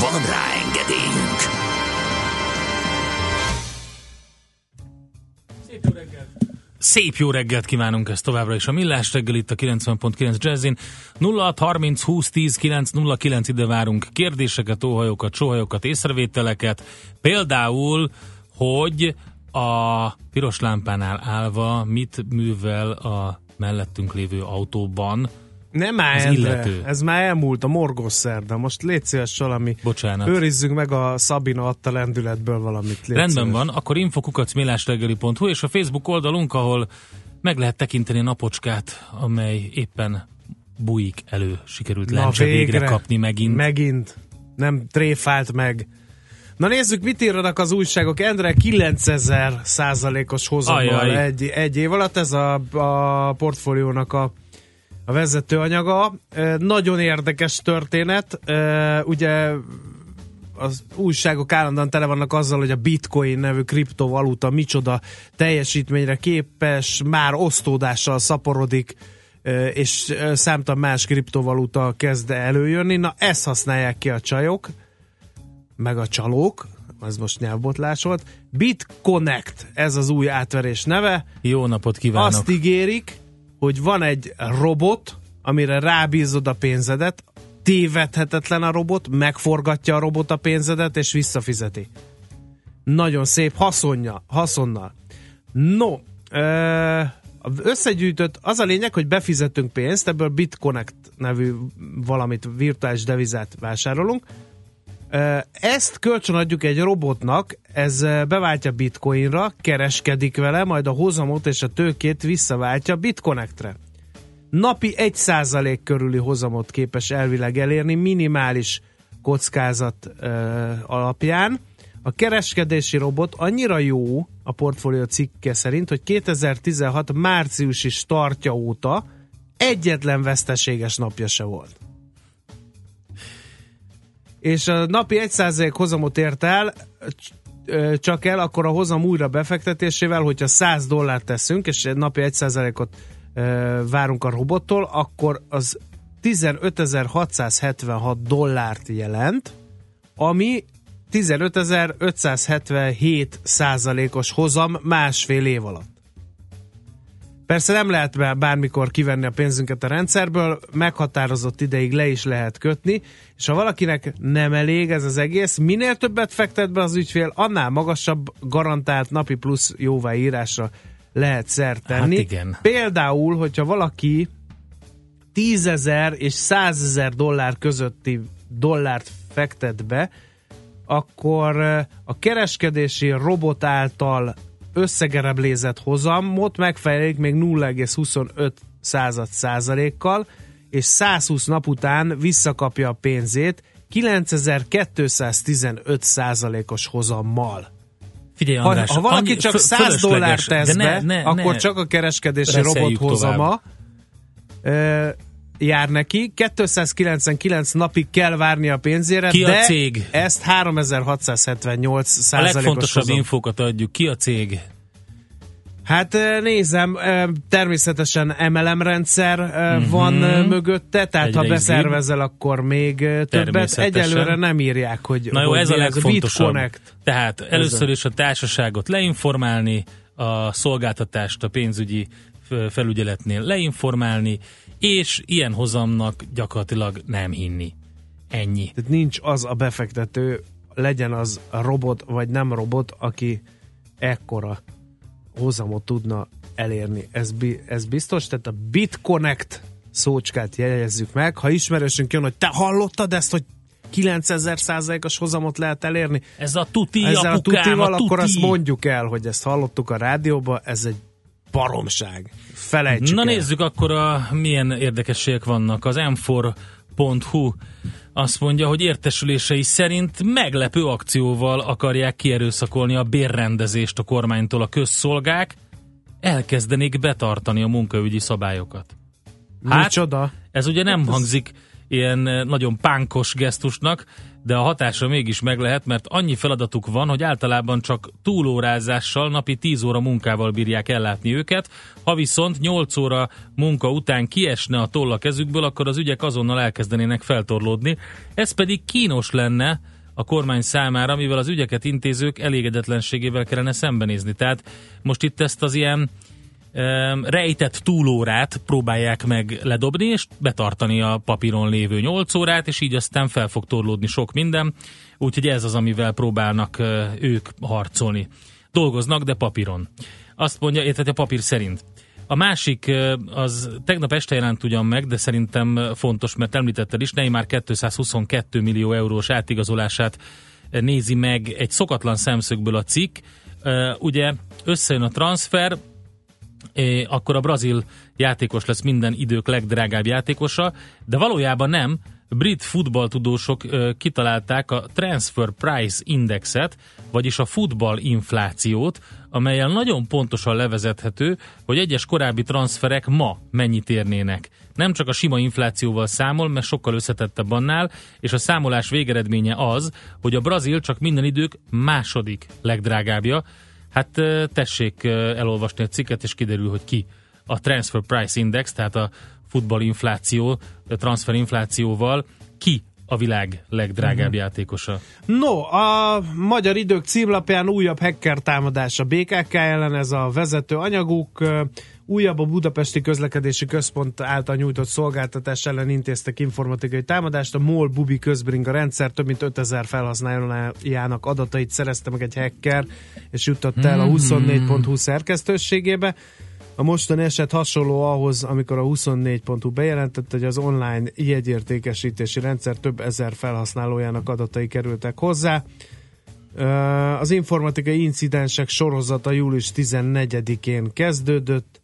S1: Van rá engedélyünk!
S4: Szép jó reggelt kívánunk ezt továbbra is a Millás reggel itt a 90.9 Jazzin. 06 30 20 10 9 09 ide várunk kérdéseket, óhajokat, sóhajokat, észrevételeket. Például, hogy a piros lámpánál állva mit művel a mellettünk lévő autóban,
S3: nem áll, illető. ez már elmúlt a morgos szerda. Most légy szíves valami.
S4: Bocsánat.
S3: Őrizzünk meg a Szabina adta lendületből valamit.
S4: Légy Rendben szíves. van, akkor infokukacmilásreggeli.hu és a Facebook oldalunk, ahol meg lehet tekinteni a napocskát, amely éppen bujik elő. Sikerült Na végre, végre kapni megint.
S3: Megint. Nem tréfált meg. Na nézzük, mit írnak az újságok. Endre 9000 százalékos hozammal egy, egy év alatt. Ez a, a portfóliónak a a vezető anyaga. Nagyon érdekes történet. Ugye az újságok állandóan tele vannak azzal, hogy a bitcoin nevű kriptovaluta micsoda teljesítményre képes, már osztódással szaporodik, és számtalan más kriptovaluta kezd előjönni. Na, ezt használják ki a csajok, meg a csalók, ez most nyelvbotlás volt. BitConnect, ez az új átverés neve.
S4: Jó napot kívánok!
S3: Azt ígérik, hogy van egy robot, amire rábízod a pénzedet, tévedhetetlen a robot, megforgatja a robot a pénzedet, és visszafizeti. Nagyon szép haszonja, haszonnal. No, összegyűjtött, az a lényeg, hogy befizetünk pénzt, ebből BitConnect nevű valamit, virtuális devizát vásárolunk, ezt kölcsönadjuk egy robotnak, ez beváltja bitcoinra, kereskedik vele, majd a hozamot és a tőkét visszaváltja bitconnectre. Napi 1% körüli hozamot képes elvileg elérni minimális kockázat uh, alapján. A kereskedési robot annyira jó a portfólió cikke szerint, hogy 2016 márciusi startja óta egyetlen veszteséges napja se volt és a napi 1% hozamot ért el, csak el, akkor a hozam újra befektetésével, hogyha 100 dollárt teszünk, és napi 1%-ot várunk a robottól, akkor az 15.676 dollárt jelent, ami 15.577 százalékos hozam másfél év alatt. Persze nem lehet bármikor kivenni a pénzünket a rendszerből, meghatározott ideig le is lehet kötni, és ha valakinek nem elég ez az egész, minél többet fektet be az ügyfél, annál magasabb garantált napi plusz jóváírásra lehet szert tenni.
S4: Hát igen.
S3: Például, hogyha valaki 10 ezer és 100 ezer dollár közötti dollárt fektet be, akkor a kereskedési robot által összegereblézett hozamot megfelelik még 0,25 század százalékkal, és 120 nap után visszakapja a pénzét 9215 százalékos hozammal.
S4: Figyelj, András,
S3: ha, ha valaki csak 100 dollárt tesz ne, be, ne, akkor ne. csak a kereskedési robot hozama jár neki, 299 napig kell várni a pénzére,
S4: Ki
S3: de
S4: a cég?
S3: ezt 3678 százalékos
S4: A legfontosabb hozam. infókat adjuk. Ki a cég?
S3: Hát nézem, természetesen MLM rendszer uh-huh. van mögötte, tehát Egyre ha beszervezel, akkor még többet. Egyelőre nem írják, hogy
S4: Na jó,
S3: hogy
S4: ez a legfontosabb. Tehát először is a társaságot leinformálni, a szolgáltatást a pénzügyi felügyeletnél leinformálni, és ilyen hozamnak gyakorlatilag nem hinni. Ennyi.
S3: Tehát nincs az a befektető, legyen az a robot vagy nem robot, aki ekkora hozamot tudna elérni. Ez, ez biztos, tehát a BitConnect szócskát jegyezzük meg. Ha ismerősünk jön, hogy te hallottad ezt, hogy 9000 százalékos hozamot lehet elérni.
S4: Ez a tuti,
S3: Ezzel
S4: apukám,
S3: a tutival,
S4: a tuti.
S3: akkor azt mondjuk el, hogy ezt hallottuk a rádióba, ez egy baromság. Felejtsük
S4: Na
S3: el.
S4: nézzük akkor, a, milyen érdekességek vannak. Az m4.hu azt mondja, hogy értesülései szerint meglepő akcióval akarják kierőszakolni a bérrendezést a kormánytól a közszolgák, elkezdenék betartani a munkaügyi szabályokat. Hát,
S3: Micsoda?
S4: ez ugye nem hangzik ilyen eh, nagyon pánkos gesztusnak, de a hatása mégis meg lehet, mert annyi feladatuk van, hogy általában csak túlórázással, napi 10 óra munkával bírják ellátni őket. Ha viszont 8 óra munka után kiesne a toll a kezükből, akkor az ügyek azonnal elkezdenének feltorlódni. Ez pedig kínos lenne a kormány számára, mivel az ügyeket intézők elégedetlenségével kellene szembenézni. Tehát most itt ezt az ilyen rejtett túlórát próbálják meg ledobni, és betartani a papíron lévő 8 órát, és így aztán fel fog torlódni sok minden. Úgyhogy ez az, amivel próbálnak ők harcolni. Dolgoznak, de papíron. Azt mondja, érted a papír szerint. A másik, az tegnap este jelent ugyan meg, de szerintem fontos, mert említetted is, Neymar 222 millió eurós átigazolását nézi meg egy szokatlan szemszögből a cikk. Ugye összejön a transfer, akkor a brazil játékos lesz minden idők legdrágább játékosa, de valójában nem. Brit futballtudósok kitalálták a Transfer Price Indexet, vagyis a futballinflációt, amelyel nagyon pontosan levezethető, hogy egyes korábbi transferek ma mennyit érnének. Nem csak a sima inflációval számol, mert sokkal összetettebb annál, és a számolás végeredménye az, hogy a brazil csak minden idők második legdrágábbja, Hát tessék elolvasni a cikket, és kiderül, hogy ki a Transfer Price Index, tehát a futballinfláció, a transferinflációval, ki a világ legdrágább uh-huh. játékosa.
S3: No, a Magyar Idők címlapján újabb hacker támadás a BKK ellen, ez a vezető anyaguk. Újabb a Budapesti Közlekedési Központ által nyújtott szolgáltatás ellen intéztek informatikai támadást. A MOL Bubi közbringa rendszer több mint 5000 felhasználójának adatait szerezte meg egy hacker, és jutott el a 24.hu szerkesztőségébe. A mostani eset hasonló ahhoz, amikor a 24.hu bejelentette, hogy az online jegyértékesítési rendszer több ezer felhasználójának adatai kerültek hozzá. Az informatikai incidensek sorozata július 14-én kezdődött.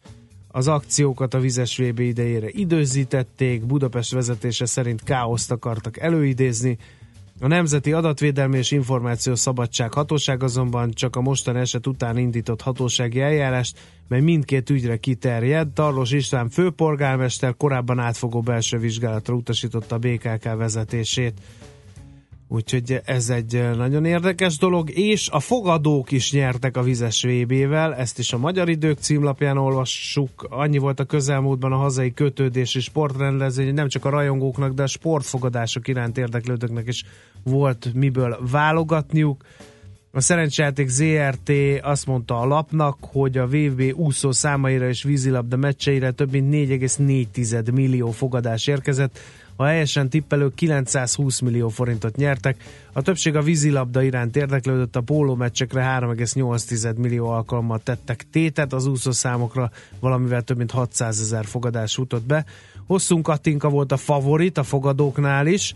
S3: Az akciókat a vizes VB idejére időzítették, Budapest vezetése szerint káoszt akartak előidézni. A Nemzeti Adatvédelmi és Információs Szabadság Hatóság azonban csak a mostani eset után indított hatósági eljárást, mely mindkét ügyre kiterjed. Tarlós István főpolgármester korábban átfogó belső vizsgálatra utasította a BKK vezetését. Úgyhogy ez egy nagyon érdekes dolog, és a fogadók is nyertek a vizes VB-vel, ezt is a Magyar Idők címlapján olvassuk. Annyi volt a közelmúltban a hazai kötődési sportrendezvény, hogy nem csak a rajongóknak, de a sportfogadások iránt érdeklődőknek is volt miből válogatniuk. A szerencsejáték ZRT azt mondta a lapnak, hogy a VB úszó számaira és vízilabda meccseire több mint 4,4 millió fogadás érkezett, a helyesen tippelők 920 millió forintot nyertek. A többség a vízilabda iránt érdeklődött, a póló meccsekre 3,8 millió alkalommal tettek tétet, az úszó számokra valamivel több mint 600 ezer fogadás futott be. Hosszú Katinka volt a favorit a fogadóknál is,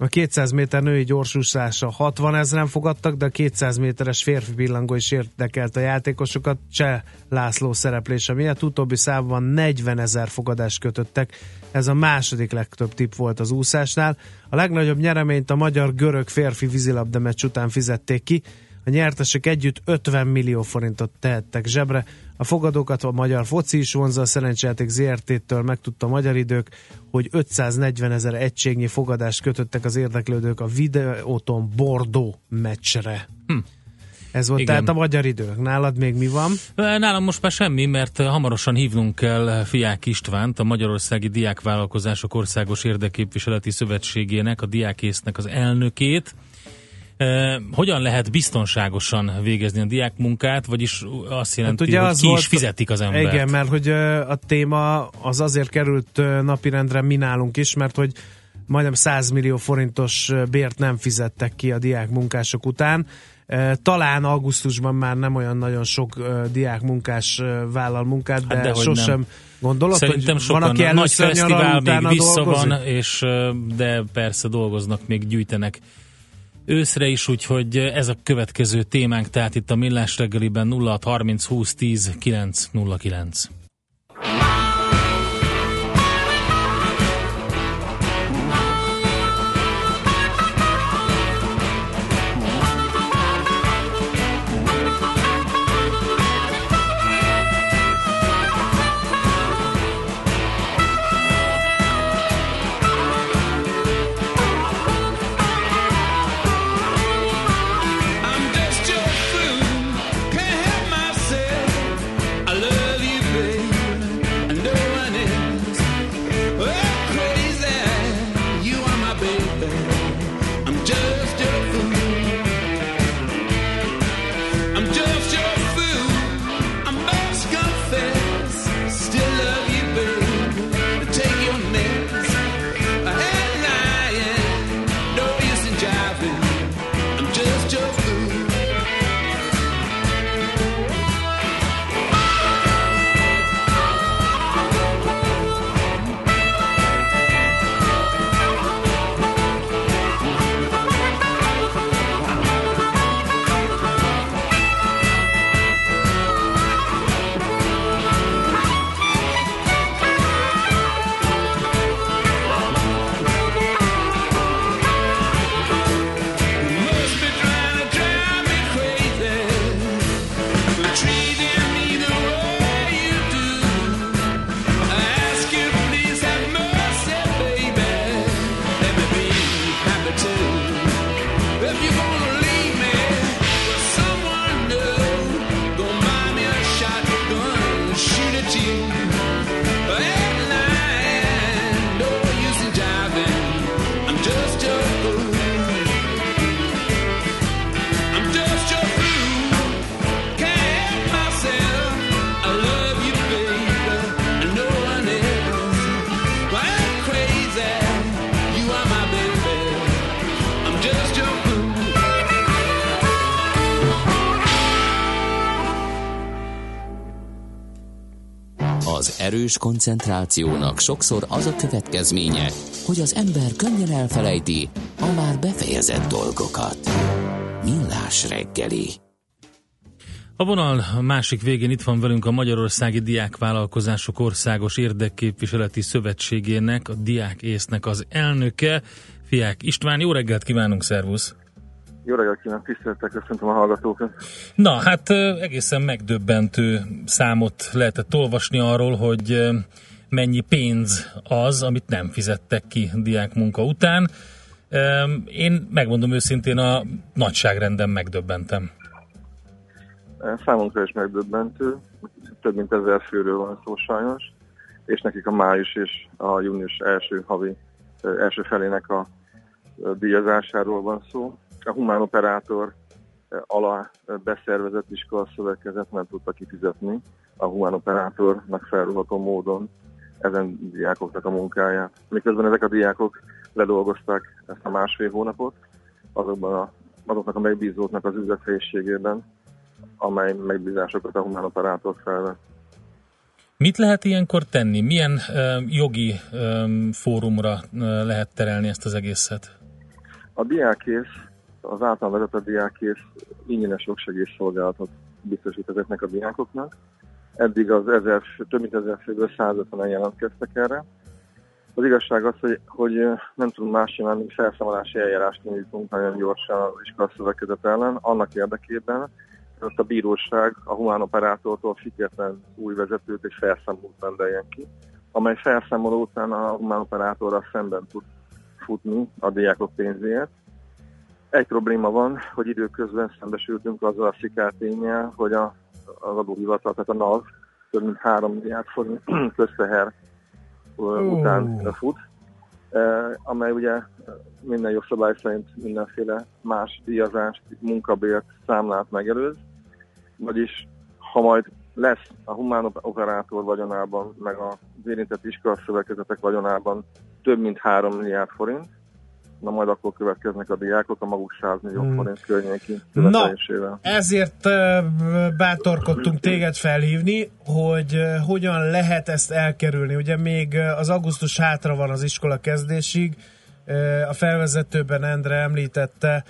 S3: a 200 méter női gyorsúszása 60 ezeren fogadtak, de a 200 méteres férfi pillangó is érdekelt a játékosokat Cseh László szereplése miatt. Utóbbi számban 40 ezer fogadást kötöttek. Ez a második legtöbb tipp volt az úszásnál. A legnagyobb nyereményt a magyar-görög férfi vízilabda meccs után fizették ki. A nyertesek együtt 50 millió forintot tehettek zsebre. A fogadókat a magyar foci is vonza, a szerencsejáték ZRT-től megtudta a magyar idők, hogy 540 ezer egységnyi fogadást kötöttek az érdeklődők a videóton Bordeaux meccsre. Hm. Ez volt
S4: Igen.
S3: tehát a magyar idők. Nálad még mi van?
S4: Nálam most már semmi, mert hamarosan hívnunk kell Fiák Istvánt, a Magyarországi Diákvállalkozások Országos Érdeképviseleti Szövetségének, a Diákésznek az elnökét. Hogyan lehet biztonságosan végezni a diákmunkát, vagyis azt jelenti,
S3: Hát ugye
S4: hogy
S3: az
S4: ki
S3: volt-
S4: is fizetik az embert.
S3: Igen, mert hogy a téma az azért került napirendre mi nálunk is, mert hogy majdnem 100 millió forintos bért nem fizettek ki a diák munkások után. Talán augusztusban már nem olyan nagyon sok diák munkás vállal munkát, de, hát de sosem nem. gondolod,
S4: Szerintem
S3: hogy
S4: sokan
S3: van, aki
S4: nagy fesztivál még vissza
S3: dolgozik?
S4: van, és, de persze dolgoznak, még gyűjtenek őszre is, úgyhogy ez a következő témánk, tehát itt a Millás reggeliben 0630 20 10 909.
S1: erős koncentrációnak sokszor az a következménye, hogy az ember könnyen elfelejti a már befejezett dolgokat. Millás reggeli.
S4: A vonal másik végén itt van velünk a Magyarországi Diákvállalkozások Országos Érdekképviseleti Szövetségének, a Diák Észnek az elnöke, Fiák István. Jó reggelt kívánunk, szervusz!
S8: Jó reggelt kívánok, tiszteltek, köszöntöm a hallgatókat.
S4: Na, hát egészen megdöbbentő számot lehetett olvasni arról, hogy mennyi pénz az, amit nem fizettek ki diák munka után. Én megmondom őszintén, a nagyságrenden megdöbbentem.
S8: Számunkra is megdöbbentő, több mint ezer főről van szó sajnos, és nekik a május és a június első havi, első felének a díjazásáról van szó a humán operátor alá beszervezett iskolaszövetkezet nem tudta kifizetni a humán operátornak felruható módon ezen diákoknak a munkáját. Miközben ezek a diákok ledolgozták ezt a másfél hónapot azokban a, azoknak a megbízóknak az üzlethelyiségében, amely megbízásokat a humán operátor felvett.
S4: Mit lehet ilyenkor tenni? Milyen uh, jogi um, fórumra uh, lehet terelni ezt az egészet?
S8: A diákész az által vezetett diákész ingyenes jogsegélyszolgálatot biztosít ezeknek a diákoknak. Eddig az ezer, több mint ezer főből 150-en jelentkeztek erre. Az igazság az, hogy, hogy nem tudunk más csinálni, mint felszámolási eljárást nyújtunk nagyon gyorsan az iskolaszövetkezet ellen, annak érdekében, hogy a bíróság a humán operátortól független új vezetőt és felszámolót rendeljen ki, amely felszámoló után a humán operátorral szemben tud futni a diákok pénzéért, egy probléma van, hogy időközben szembesültünk azzal a szikártényel, hogy a, az adóhivatal, tehát a NAV több mint 3 milliárd forint közteher után fut, amely ugye minden jogszabály szerint mindenféle más díjazást, munkabért, számlát megelőz, vagyis ha majd lesz a humán operátor vagyonában, meg az érintett iskolaszövetkezetek vagyonában több mint 3 milliárd forint, na majd akkor következnek a diákok a maguk 100 millió hmm. forint környéki
S3: Na, ezért bátorkodtunk téged felhívni, hogy hogyan lehet ezt elkerülni. Ugye még az augusztus hátra van az iskola kezdésig, a felvezetőben Endre említette,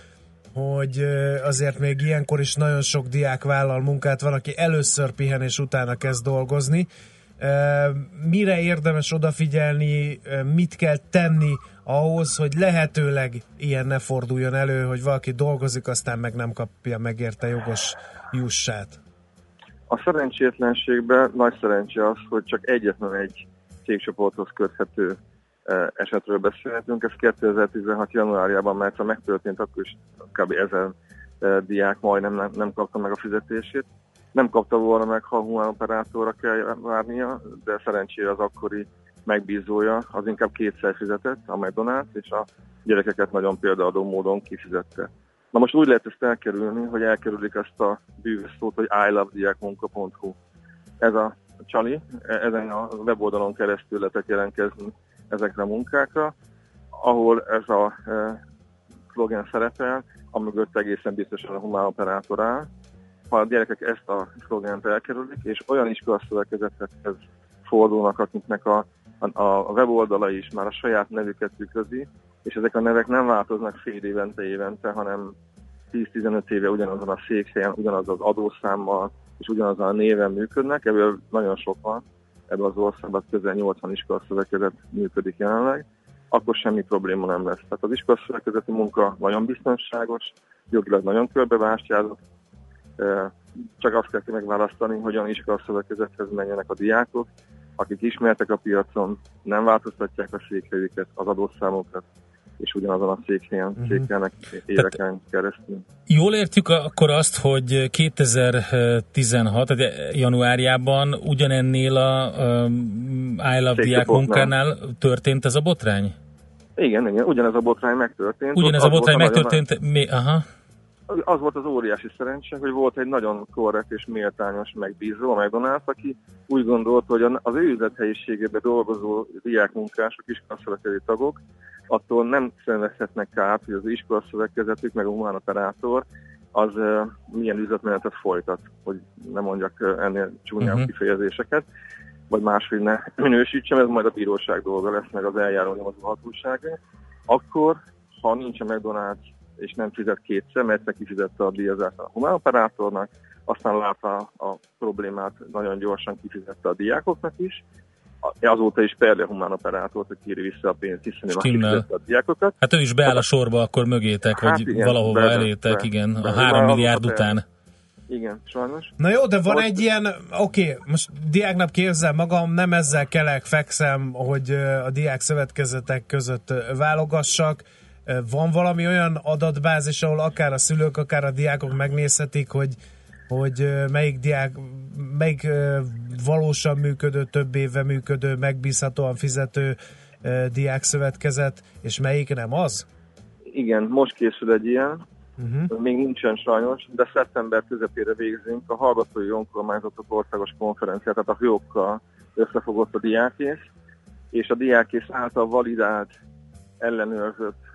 S3: hogy azért még ilyenkor is nagyon sok diák vállal munkát, van, aki először pihen és utána kezd dolgozni. Mire érdemes odafigyelni, mit kell tenni ahhoz, hogy lehetőleg ilyen ne forduljon elő, hogy valaki dolgozik, aztán meg nem kapja megérte jogos jussát?
S8: A szerencsétlenségben nagy szerencse az, hogy csak egyetlen egy cégcsoporthoz köthető esetről beszélhetünk. Ez 2016. januárjában, mert ha megtörtént, akkor is kb. ezer diák majdnem nem, nem kapta meg a fizetését. Nem kapta volna meg, ha operátorra kell várnia, de szerencsére az akkori megbízója az inkább kétszer fizetett a McDonald's, és a gyerekeket nagyon példaadó módon kifizette. Na most úgy lehet ezt elkerülni, hogy elkerülik ezt a bűvös szót, hogy ilovediakmunka.hu. Ez a csali, ezen a weboldalon keresztül lehet jelentkezni ezekre a munkákra, ahol ez a e, szlogen szerepel, amögött egészen biztosan a humán operátor áll. A gyerekek ezt a szlogent elkerülik, és olyan iskolaszövetkezetekhez fordulnak, akiknek a, a, a weboldala is már a saját nevüket tükrözi, és ezek a nevek nem változnak fél évente, évente, hanem 10-15 éve ugyanazon a székhelyen, ugyanaz az adószámmal és ugyanazon a néven működnek, ebből nagyon sok van, ebben az országban közel 80 iskolaszövetkezet működik jelenleg, akkor semmi probléma nem lesz. Tehát az iskolaszövetkezeti munka nagyon biztonságos, jogilag nagyon körbebástyázott, csak azt kell megválasztani, hogy olyan iskolaszövetkezethez menjenek a diákok, akik ismertek a piacon, nem változtatják a székhelyüket, az adószámokat, és ugyanazon a székhelyen uh-huh. székelnek éveken keresztül.
S4: Jól értjük akkor azt, hogy 2016 januárjában ugyanennél a um, I Love Diák munkánál történt ez a botrány?
S8: Igen, igen, ugyanez a botrány megtörtént.
S4: Ugyanez a botrány megtörtént, mi, aha
S8: az volt az óriási szerencse, hogy volt egy nagyon korrekt és méltányos megbízó, a McDonald's, aki úgy gondolta, hogy az ő üzlethelyiségében dolgozó diákmunkások, iskolaszövetkezeti tagok attól nem szenvedhetnek kárt, hogy az iskolaszövetkezetük, meg a humán operátor az uh, milyen üzletmenetet folytat, hogy nem mondjak uh, ennél csúnyább uh-huh. kifejezéseket, vagy máshogy ne minősítsem, ez majd a bíróság dolga lesz, meg az eljáró nyomozó hatóság. Akkor, ha nincs a McDonald's és nem fizet kétszer, mert egyszer kifizette a díjazást a humán operátornak, aztán látta a problémát, nagyon gyorsan kifizette a diákoknak is, azóta is perli a humán operátort, hogy kéri vissza a pénzt, hiszen ő kifizette a diákokat.
S4: Hát ő is beáll a sorba akkor mögétek, hát vagy igen, valahova be, elétek, be, igen, be, a három milliárd után.
S8: Igen, sajnos.
S3: Na jó, de van most... egy ilyen, oké, okay, most diáknap képzel magam, nem ezzel kelek, fekszem, hogy a diák szövetkezetek között válogassak, van valami olyan adatbázis, ahol akár a szülők, akár a diákok megnézhetik, hogy, hogy melyik diák, melyik valósan működő, több éve működő, megbízhatóan fizető diákszövetkezet, és melyik nem az?
S8: Igen, most készül egy ilyen, uh-huh. még nincsen sajnos, de szeptember közepére végzünk a Hallgatói Önkormányzatok Országos Konferenciát, tehát a hőokkal összefogott a diákész, és a diákész által validált, ellenőrzött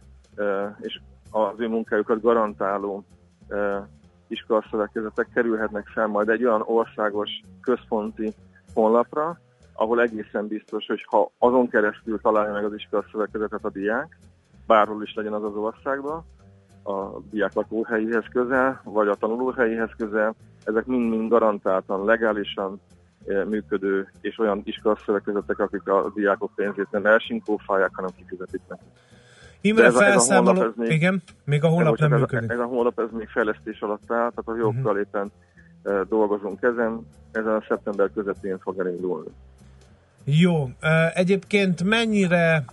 S8: és az ő munkájukat garantáló iskolaszövetkezetek kerülhetnek fel majd egy olyan országos központi honlapra, ahol egészen biztos, hogy ha azon keresztül találja meg az iskolaszövetkezetet a diák, bárhol is legyen az az országban, a diák lakóhelyéhez közel, vagy a tanulóhelyéhez közel, ezek mind-mind garantáltan, legálisan működő és olyan iskolaszövetkezetek, akik a diákok pénzét nem elsinkófálják, hanem kifizetik nekik.
S3: Imre felszámoló, ez még, igen, még a honlap nem, nem működik.
S8: Ez, ez a honlap ez még fejlesztés alatt áll, tehát a jogokkal uh-huh. éppen e, dolgozunk ezen, ezen a szeptember közepén fog elindulni.
S3: Jó, egyébként mennyire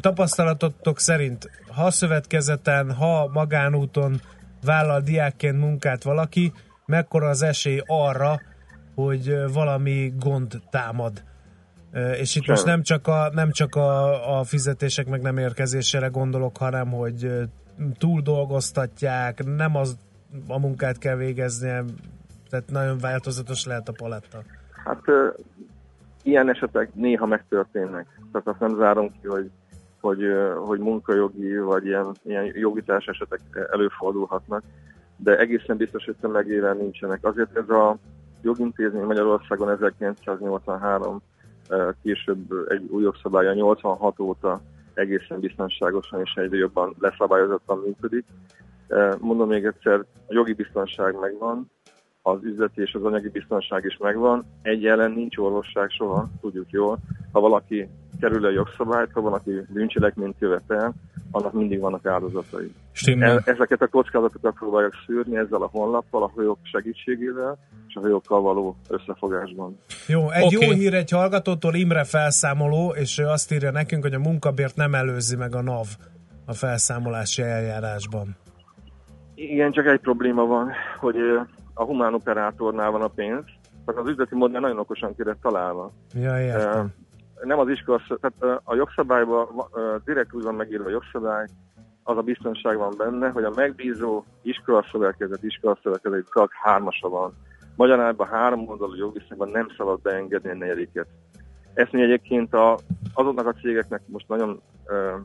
S3: tapasztalatotok szerint, ha szövetkezeten, ha magánúton vállal diákként munkát valaki, mekkora az esély arra, hogy valami gond támad és itt Sem. most nem csak, a, nem csak a, a fizetések meg nem érkezésére gondolok, hanem hogy túl dolgoztatják, nem az a munkát kell végeznie, tehát nagyon változatos lehet a paletta.
S8: Hát ilyen esetek néha megtörténnek. Tehát azt nem zárom ki, hogy hogy, hogy munkajogi vagy ilyen, ilyen jogitás esetek előfordulhatnak, de egészen biztos, hogy tömegével nincsenek. Azért ez a jogintézmény Magyarországon 1983 később egy új jogszabálya 86 óta egészen biztonságosan és egyre jobban leszabályozottan működik. Mondom még egyszer, a jogi biztonság megvan, az üzleti és az anyagi biztonság is megvan. Egy ellen nincs orvosság soha, tudjuk jól. Ha valaki kerül a jogszabályt, ha valaki bűncselekményt követ annak mindig vannak áldozatai.
S4: Stimmel.
S8: Ezeket a kockázatokat próbálják szűrni ezzel a honlappal, a hajók segítségével, és a hajókkal való összefogásban.
S3: Jó, egy okay. jó hír egy hallgatótól Imre felszámoló, és ő azt írja nekünk, hogy a munkabért nem előzi meg a NAV a felszámolási eljárásban.
S8: Igen, csak egy probléma van, hogy a humán operátornál van a pénz, tehát az üzleti modell nagyon okosan kire találva.
S3: Ja, értem.
S8: Nem az iskola, tehát a jogszabályban direkt úgy van megírva a jogszabály, az a biztonság van benne, hogy a megbízó iskolaszövetkezet, iskolaszövetkezet csak hármasa van. Magyarában három oldalú jogviszonyban nem szabad beengedni a negyediket. Ezt mi egyébként a, azoknak a cégeknek most nagyon ö,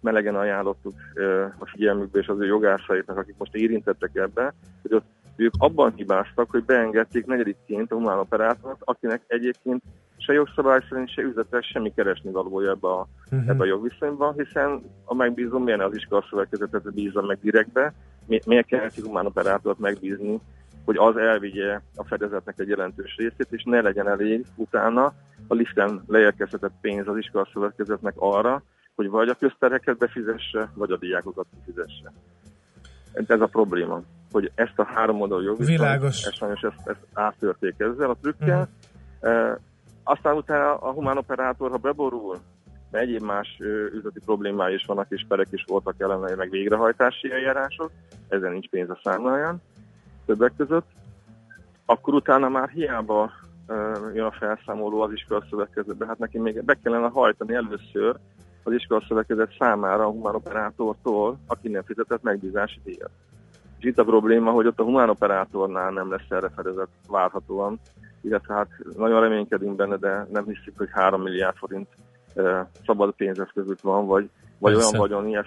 S8: melegen ajánlottuk ö, a figyelmükbe és az ő jogászaiknak, akik most érintettek ebbe, hogy ott ők abban hibáztak, hogy beengedték negyedikként a humán operátort, akinek egyébként se jogszabály szerint, se üzletek semmi keresni valója ebbe a, uh-huh. ebbe a jogviszonyban, hiszen a megbízom milyen az iskolaszövetkezetet bízza meg direktbe, mi, miért kell egy humán operátort megbízni, hogy az elvigye a fedezetnek egy jelentős részét, és ne legyen elég utána a liften leérkezhetett pénz az iskolaszövetkezetnek arra, hogy vagy a köztereket befizesse, vagy a diákokat befizesse. Ez a probléma hogy ezt a három oldalú jogviszont,
S3: Világos.
S8: sajnos ezt, ezt áttörték ezzel a trükkel. Uh-huh. Aztán utána a humán operátor, ha beborul, de egyéb más üzleti problémái is vannak, és perek is voltak ellene, meg végrehajtási eljárások, ezen nincs pénz a számláján, többek között, akkor utána már hiába jön a felszámoló az iskolaszövetkezetbe, hát neki még be kellene hajtani először az iskolaszövetkezet számára a humán operátortól, aki nem fizetett megbízási díjat. És itt a probléma, hogy ott a humán operátornál nem lesz erre fedezet várhatóan, illetve hát nagyon reménykedünk benne, de nem hiszük, hogy 3 milliárd forint szabad pénzeszközük van, vagy, vagy olyan vagyoni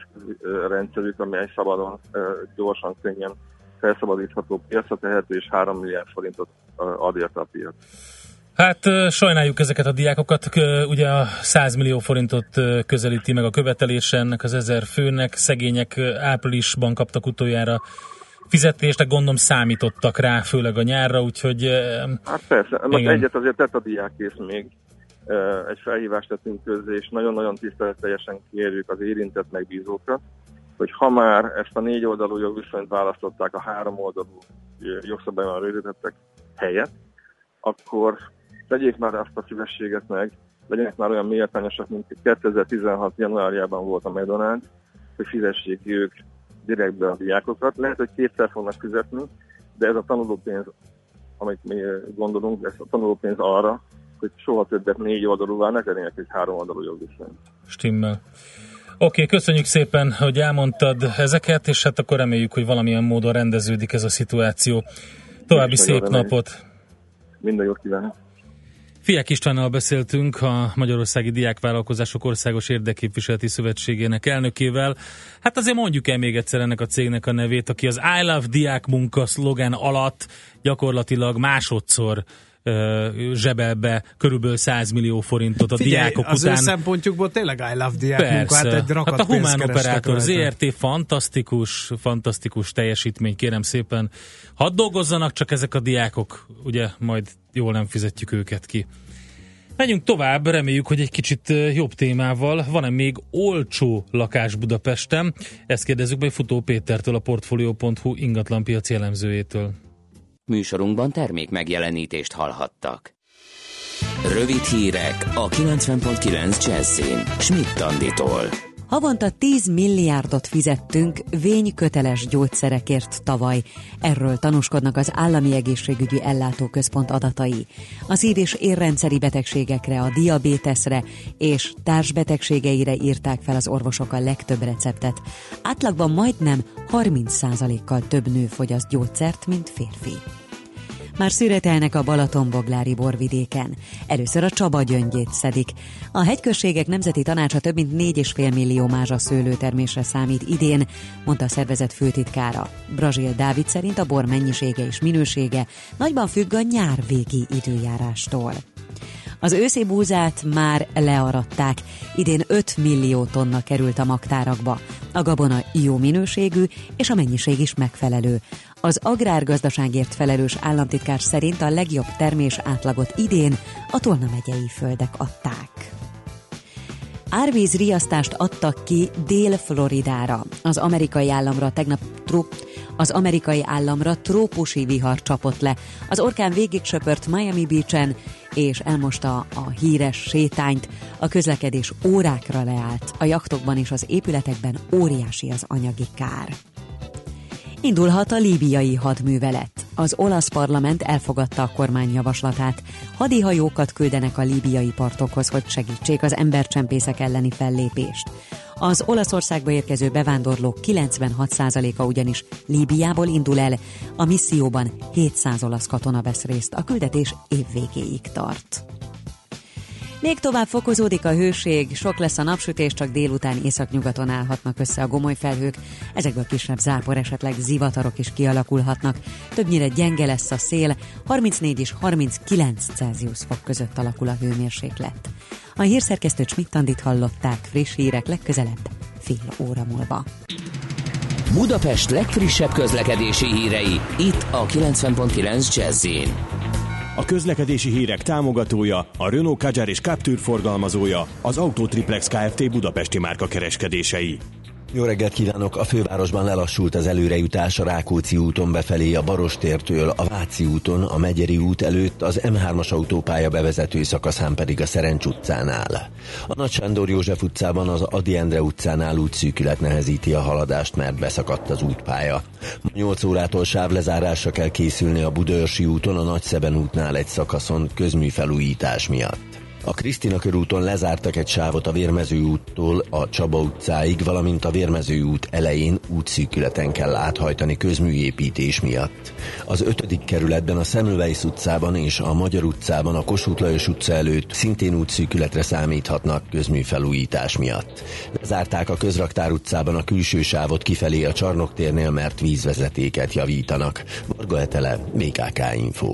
S8: rendszerük, amely szabadon, e, gyorsan, könnyen felszabadítható piacra tehető, és 3 milliárd forintot ad érte a piac.
S4: Hát sajnáljuk ezeket a diákokat, ugye a 100 millió forintot közelíti meg a követelése ennek az ezer főnek, szegények áprilisban kaptak utoljára fizetést, gondolom számítottak rá, főleg a nyárra, úgyhogy...
S8: Hát persze, most egyet azért tett a diákész még, egy felhívást tettünk közé, és nagyon-nagyon tiszteletteljesen kérjük az érintett megbízókat, hogy ha már ezt a négy oldalú jogviszonyt választották a három oldalú jogszabályban rövidítettek helyet, akkor tegyék már azt a szívességet meg, legyenek már olyan méltányosak, mint 2016. januárjában volt a McDonald's, hogy fizessék ők direktbe a diákokat. Lehet, hogy kétszer fognak fizetni, de ez a tanulópénz, amit mi gondolunk, ez a tanulópénz arra, hogy soha többet négy oldalúvá ne tennének egy három oldalú jogviszony.
S4: Stimmel. Oké, okay, köszönjük szépen, hogy elmondtad ezeket, és hát akkor reméljük, hogy valamilyen módon rendeződik ez a szituáció. További szép napot!
S8: Minden jót kívánok!
S4: Fiek Istvánnal beszéltünk a Magyarországi Diákvállalkozások Országos Érdekképviseleti Szövetségének elnökével. Hát azért mondjuk el még egyszer ennek a cégnek a nevét, aki az I Love Diák Munka szlogen alatt gyakorlatilag másodszor zsebelbe körülbelül 100 millió forintot a Figyelj, diákok
S3: az
S4: után.
S3: Az szempontjukból tényleg I love diák Persze. munka, hát egy rakat
S4: hát a Humán Operátor ZRT fantasztikus, fantasztikus teljesítmény, kérem szépen. Hadd dolgozzanak csak ezek a diákok, ugye majd jól nem fizetjük őket ki. Menjünk tovább, reméljük, hogy egy kicsit jobb témával. Van-e még olcsó lakás Budapesten? Ezt kérdezzük meg Futó Pétertől, a Portfolio.hu ingatlanpiaci elemzőjétől.
S1: Műsorunkban termék megjelenítést hallhattak. Rövid hírek a 90.9 Jazzin. Schmidt Anditól.
S5: Havonta 10 milliárdot fizettünk vényköteles gyógyszerekért tavaly. Erről tanúskodnak az Állami Egészségügyi Ellátóközpont adatai. A szív- és érrendszeri betegségekre, a diabéteszre és társbetegségeire írták fel az orvosok a legtöbb receptet. Átlagban majdnem 30%-kal több nő fogyaszt gyógyszert, mint férfi. Már szüretelnek a Balatonboglári borvidéken. Először a Csaba gyöngyét szedik. A hegyközségek nemzeti tanácsa több mint 4,5 millió mázsa szőlőtermésre számít idén, mondta a szervezet főtitkára. Brazil Dávid szerint a bor mennyisége és minősége nagyban függ a nyár végi időjárástól. Az őszi búzát már learatták. Idén 5 millió tonna került a magtárakba. A gabona jó minőségű, és a mennyiség is megfelelő. Az agrárgazdaságért felelős államtitkár szerint a legjobb termés átlagot idén a Tolna megyei földek adták. Árvíz riasztást adtak ki Dél-Floridára. Az amerikai államra tegnap trupp az amerikai államra trópusi vihar csapott le. Az orkán végig söpört Miami Beach-en, és elmosta a híres sétányt. A közlekedés órákra leállt. A jachtokban és az épületekben óriási az anyagi kár. Indulhat a líbiai hadművelet. Az olasz parlament elfogadta a kormány javaslatát. Hadihajókat küldenek a líbiai partokhoz, hogy segítsék az embercsempészek elleni fellépést. Az Olaszországba érkező bevándorlók 96%-a ugyanis Líbiából indul el, a misszióban 700 olasz katona vesz részt, a küldetés év végéig tart. Még tovább fokozódik a hőség, sok lesz a napsütés, csak délután északnyugaton állhatnak össze a gomoly felhők, ezekből kisebb zápor, esetleg zivatarok is kialakulhatnak. Többnyire gyenge lesz a szél, 34 és 39 Celsius fok között alakul a hőmérséklet. A hírszerkesztő Csmittandit hallották friss hírek legközelebb fél óra múlva.
S9: Budapest legfrissebb közlekedési hírei itt a 90.9 jazz
S10: a közlekedési hírek támogatója, a Renault Kadjar és Captur forgalmazója, az Autotriplex Kft. Budapesti márka kereskedései.
S11: Jó reggelt kívánok! A fővárosban lelassult az előrejutás a Rákóczi úton befelé a Barostértől, a Váci úton, a Megyeri út előtt, az M3-as autópálya bevezető szakaszán pedig a Szerencs utcánál. A Nagy Sándor József utcában az Adi Endre utcánál útszűkület nehezíti a haladást, mert beszakadt az útpálya. 8 órától sávlezárásra kell készülni a Budaörsi úton, a Nagyszeben útnál egy szakaszon közműfelújítás miatt. A Krisztina körúton lezártak egy sávot a Vérmező úttól a Csaba utcáig, valamint a Vérmező út elején útszűkületen kell áthajtani közműépítés miatt. Az ötödik kerületben a Semmelweis utcában és a Magyar utcában a Kossuth Lajos utca előtt szintén útszűkületre számíthatnak közműfelújítás miatt. Lezárták a Közraktár utcában a külső sávot kifelé a Csarnoktérnél, mert vízvezetéket javítanak. Varga Etele, BKK Info.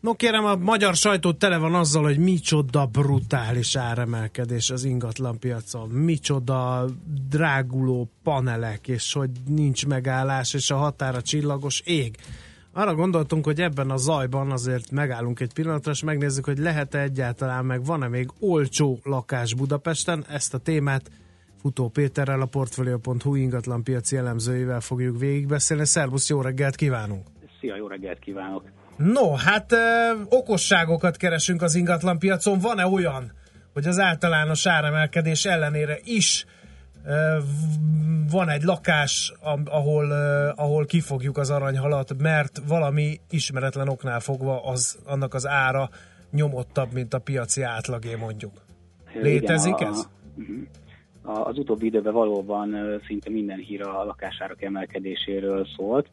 S3: No kérem, a magyar sajtó tele van azzal, hogy micsoda brutális áremelkedés az ingatlan piacon, micsoda dráguló panelek, és hogy nincs megállás, és a határa csillagos ég. Arra gondoltunk, hogy ebben a zajban azért megállunk egy pillanatra, és megnézzük, hogy lehet-e egyáltalán, meg van-e még olcsó lakás Budapesten. Ezt a témát Futó Péterrel, a Portfolio.hu ingatlan piaci elemzőivel fogjuk végigbeszélni. Szervusz, jó reggelt kívánunk!
S12: Szia, jó reggelt kívánok!
S3: No, hát ö, okosságokat keresünk az ingatlan piacon. Van-e olyan, hogy az általános áremelkedés ellenére is ö, van egy lakás, ahol, ö, ahol kifogjuk az aranyhalat, mert valami ismeretlen oknál fogva az, annak az ára nyomottabb, mint a piaci átlagé mondjuk. Létezik
S12: Igen,
S3: ez?
S12: A, az utóbbi időben valóban szinte minden hír a lakásárak emelkedéséről szólt.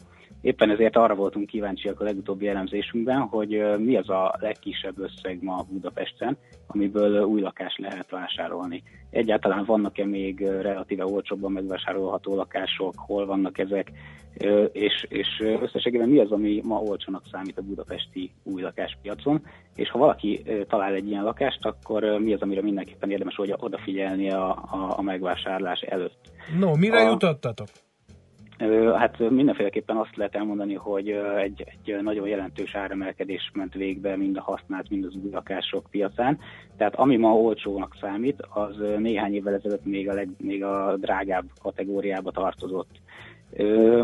S12: Éppen ezért arra voltunk kíváncsiak a legutóbbi elemzésünkben, hogy mi az a legkisebb összeg ma Budapesten, amiből új lakást lehet vásárolni. Egyáltalán vannak-e még relatíve olcsóbban megvásárolható lakások, hol vannak ezek, és, és összességében mi az, ami ma olcsónak számít a budapesti új lakáspiacon, és ha valaki talál egy ilyen lakást, akkor mi az, amire mindenképpen érdemes hogy odafigyelni a, a, a megvásárlás előtt.
S3: No, mire
S12: A-
S3: jutottatok?
S12: Hát mindenféleképpen azt lehet elmondani, hogy egy, egy nagyon jelentős áremelkedés ment végbe mind a használt, mind az új lakások piacán. Tehát ami ma olcsónak számít, az néhány évvel ezelőtt még a, leg, még a drágább kategóriába tartozott. Ö,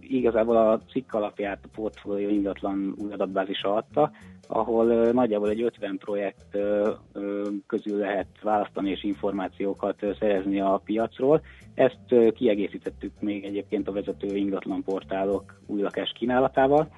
S12: igazából a cikk alapját a portfólió ingatlan új adatbázisa adta, ahol nagyjából egy 50 projekt közül lehet választani és információkat szerezni a piacról. Ezt kiegészítettük még egyébként a vezető ingatlan portálok új lakás kínálatával,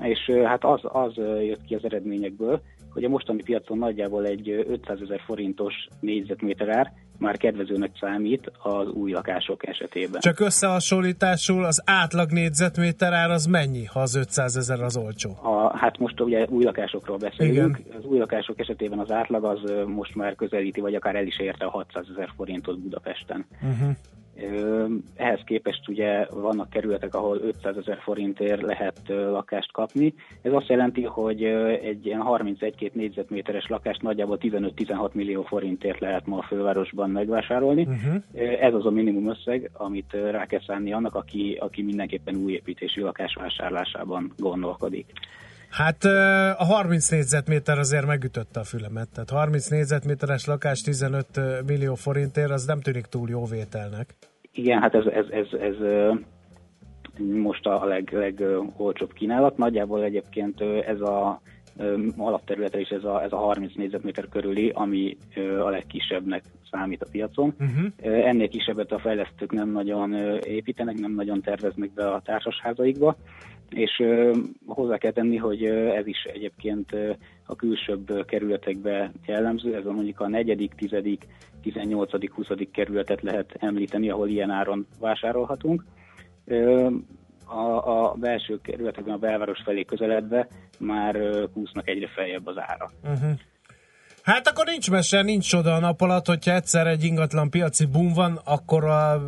S12: és hát az, az jött ki az eredményekből, hogy a mostani piacon nagyjából egy ö, 500 ezer forintos négyzetméter ár már kedvezőnek számít az új lakások esetében.
S3: Csak összehasonlításul az átlag négyzetméter ár az mennyi, ha az 500 ezer az olcsó?
S12: A, hát most ugye új lakásokról beszélünk.
S3: Igen.
S12: Az új lakások esetében az átlag az most már közelíti, vagy akár el is érte a 600 ezer forintot Budapesten.
S3: Uh-huh.
S12: Ehhez képest ugye vannak kerületek, ahol 500 ezer forintért lehet lakást kapni. Ez azt jelenti, hogy egy ilyen 31-2 négyzetméteres lakást nagyjából 15-16 millió forintért lehet ma a fővárosban megvásárolni.
S3: Uh-huh.
S12: Ez az a minimum összeg, amit rá kell szánni annak, aki, aki mindenképpen új építésű lakás vásárlásában gondolkodik.
S3: Hát a 30 négyzetméter azért megütötte a fülemet. Tehát 30 négyzetméteres lakás 15 millió forintért, az nem tűnik túl jó vételnek.
S12: Igen, hát ez, ez, ez, ez most a leg, legolcsóbb kínálat. Nagyjából egyébként ez a ö, alapterülete is ez a, ez a 30 négyzetméter körüli, ami a legkisebbnek számít a piacon.
S3: Uh-huh.
S12: Ennél kisebbet a fejlesztők nem nagyon építenek, nem nagyon terveznek be a társasházaikba, és hozzá kell tenni, hogy ez is egyébként a külsőbb kerületekbe jellemző, ez mondjuk a negyedik, tizedik, 18., 20. kerületet lehet említeni, ahol ilyen áron vásárolhatunk. A, a belső kerületekben, a belváros felé közeledve már kúsznak egyre feljebb az ára.
S3: Uh-huh. Hát akkor nincs mese, nincs csoda a nap alatt, hogyha egyszer egy ingatlan piaci boom van, akkor a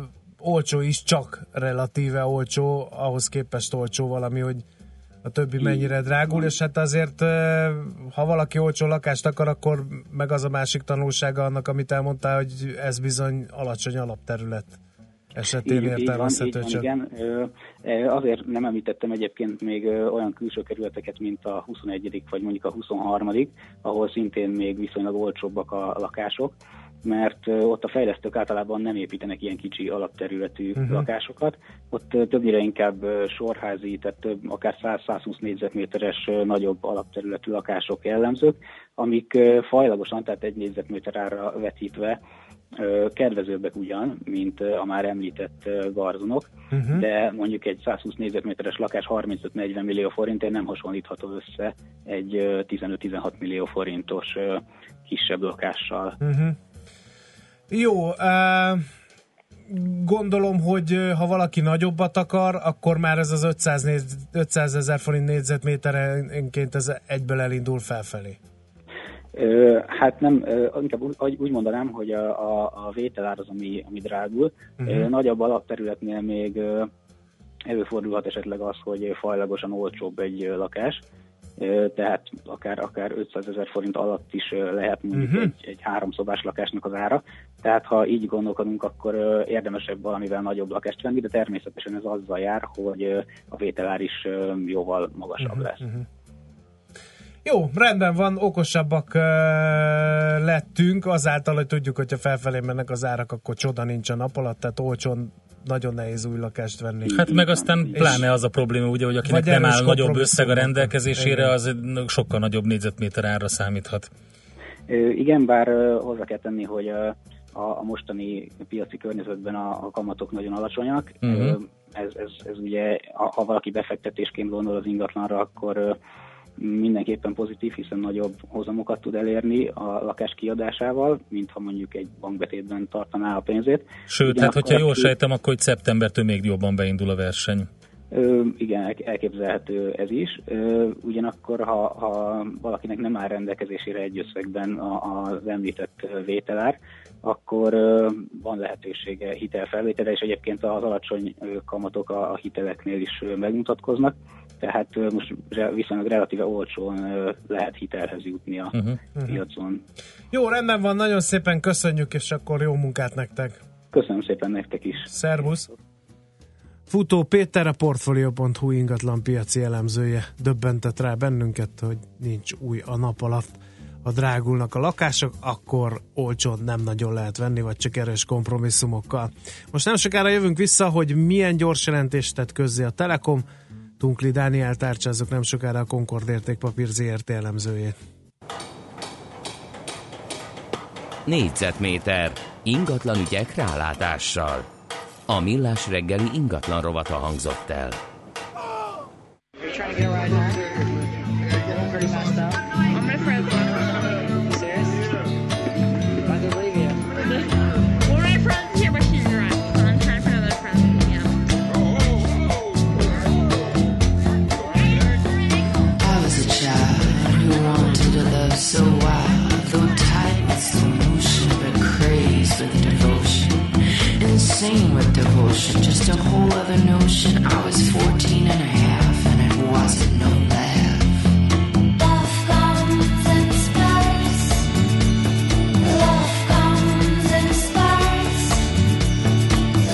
S3: olcsó is csak relatíve olcsó, ahhoz képest olcsó valami, hogy a többi mennyire drágul, és hát azért, ha valaki olcsó lakást akar, akkor meg az a másik tanulsága annak, amit elmondtál, hogy ez bizony alacsony alapterület esetén értelmezhető csak.
S12: igen. Azért nem említettem egyébként még olyan külső kerületeket, mint a 21. vagy mondjuk a 23., ahol szintén még viszonylag olcsóbbak a lakások. Mert ott a fejlesztők általában nem építenek ilyen kicsi alapterületű uh-huh. lakásokat. Ott többnyire inkább sorházi, tehát több, akár 100-120 négyzetméteres nagyobb alapterületű lakások jellemzők, amik fajlagosan, tehát egy négyzetméter ára vetítve kedvezőbbek ugyan, mint a már említett garzonok, uh-huh. de mondjuk egy 120 négyzetméteres lakás 35-40 millió forintért nem hasonlítható össze egy 15-16 millió forintos kisebb lakással. Uh-huh.
S3: Jó, uh, gondolom, hogy ha valaki nagyobbat akar, akkor már ez az 500, néz, 500 ezer forint négyzetméterenként ez egyből elindul felfelé.
S12: Hát nem, inkább úgy mondanám, hogy a, a, a vételár az, ami, ami drágul. Uh-huh. Nagyobb alapterületnél még előfordulhat esetleg az, hogy fajlagosan olcsóbb egy lakás, tehát akár, akár 500 ezer forint alatt is lehet mondjuk uh-huh. egy, egy háromszobás lakásnak az ára. Tehát ha így gondolkodunk, akkor érdemesebb valamivel nagyobb lakást venni, de természetesen ez azzal jár, hogy a vételár is jóval magasabb uh-huh. lesz. Uh-huh.
S3: Jó, rendben van, okosabbak uh, lettünk, azáltal, hogy tudjuk, hogyha felfelé mennek az árak, akkor csoda nincs a nap alatt, tehát olcsón nagyon nehéz új lakást venni.
S4: Hát meg aztán pláne az a probléma, ugye, hogy akinek nem áll nagyobb összeg a rendelkezésére, az sokkal nagyobb négyzetméter ára számíthat.
S12: Igen, bár hozzá kell tenni, hogy a, a mostani piaci környezetben a, a kamatok nagyon alacsonyak. Uh-huh. Ez, ez, ez ugye, ha valaki befektetésként gondol az ingatlanra, akkor mindenképpen pozitív, hiszen nagyobb hozamokat tud elérni a lakás kiadásával, mint ha mondjuk egy bankbetétben tartaná a pénzét.
S4: Sőt, hát hogyha jól sejtem, akkor hogy szeptembertől még jobban beindul a verseny.
S12: Igen, elképzelhető ez is. Ugyanakkor, ha, ha valakinek nem áll rendelkezésére egy összegben az említett vételár, akkor van lehetősége hitelfelvételre, és egyébként az alacsony kamatok a, a hiteleknél is megmutatkoznak tehát most viszonylag relatíve olcsón lehet hitelhez jutni a uh-huh. piacon.
S3: Jó, rendben van, nagyon szépen köszönjük, és akkor jó munkát nektek!
S12: Köszönöm szépen nektek is!
S3: Szervusz! Futó Péter, a Portfolio.hu ingatlan piaci elemzője döbbentett rá bennünket, hogy nincs új a nap alatt ha drágulnak a lakások, akkor olcsón nem nagyon lehet venni, vagy csak erős kompromisszumokkal. Most nem sokára jövünk vissza, hogy milyen gyors jelentést tett közzé a Telekom, Tunkli Dániel tárcsázok nem sokára a Concord értékpapír ZRT elemzőjét.
S1: Négyzetméter ingatlan ügyek rálátással. A millás reggeli ingatlan rovata hangzott el. so notion, just a whole other notion. I was 14 and a half, and it wasn't no
S13: laugh.
S14: Love comes in space. Love comes in space.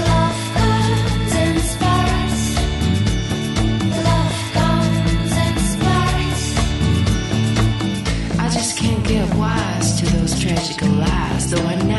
S14: Love comes in space. Love comes in space.
S13: I just can't get wise to those tragic lies, though I know.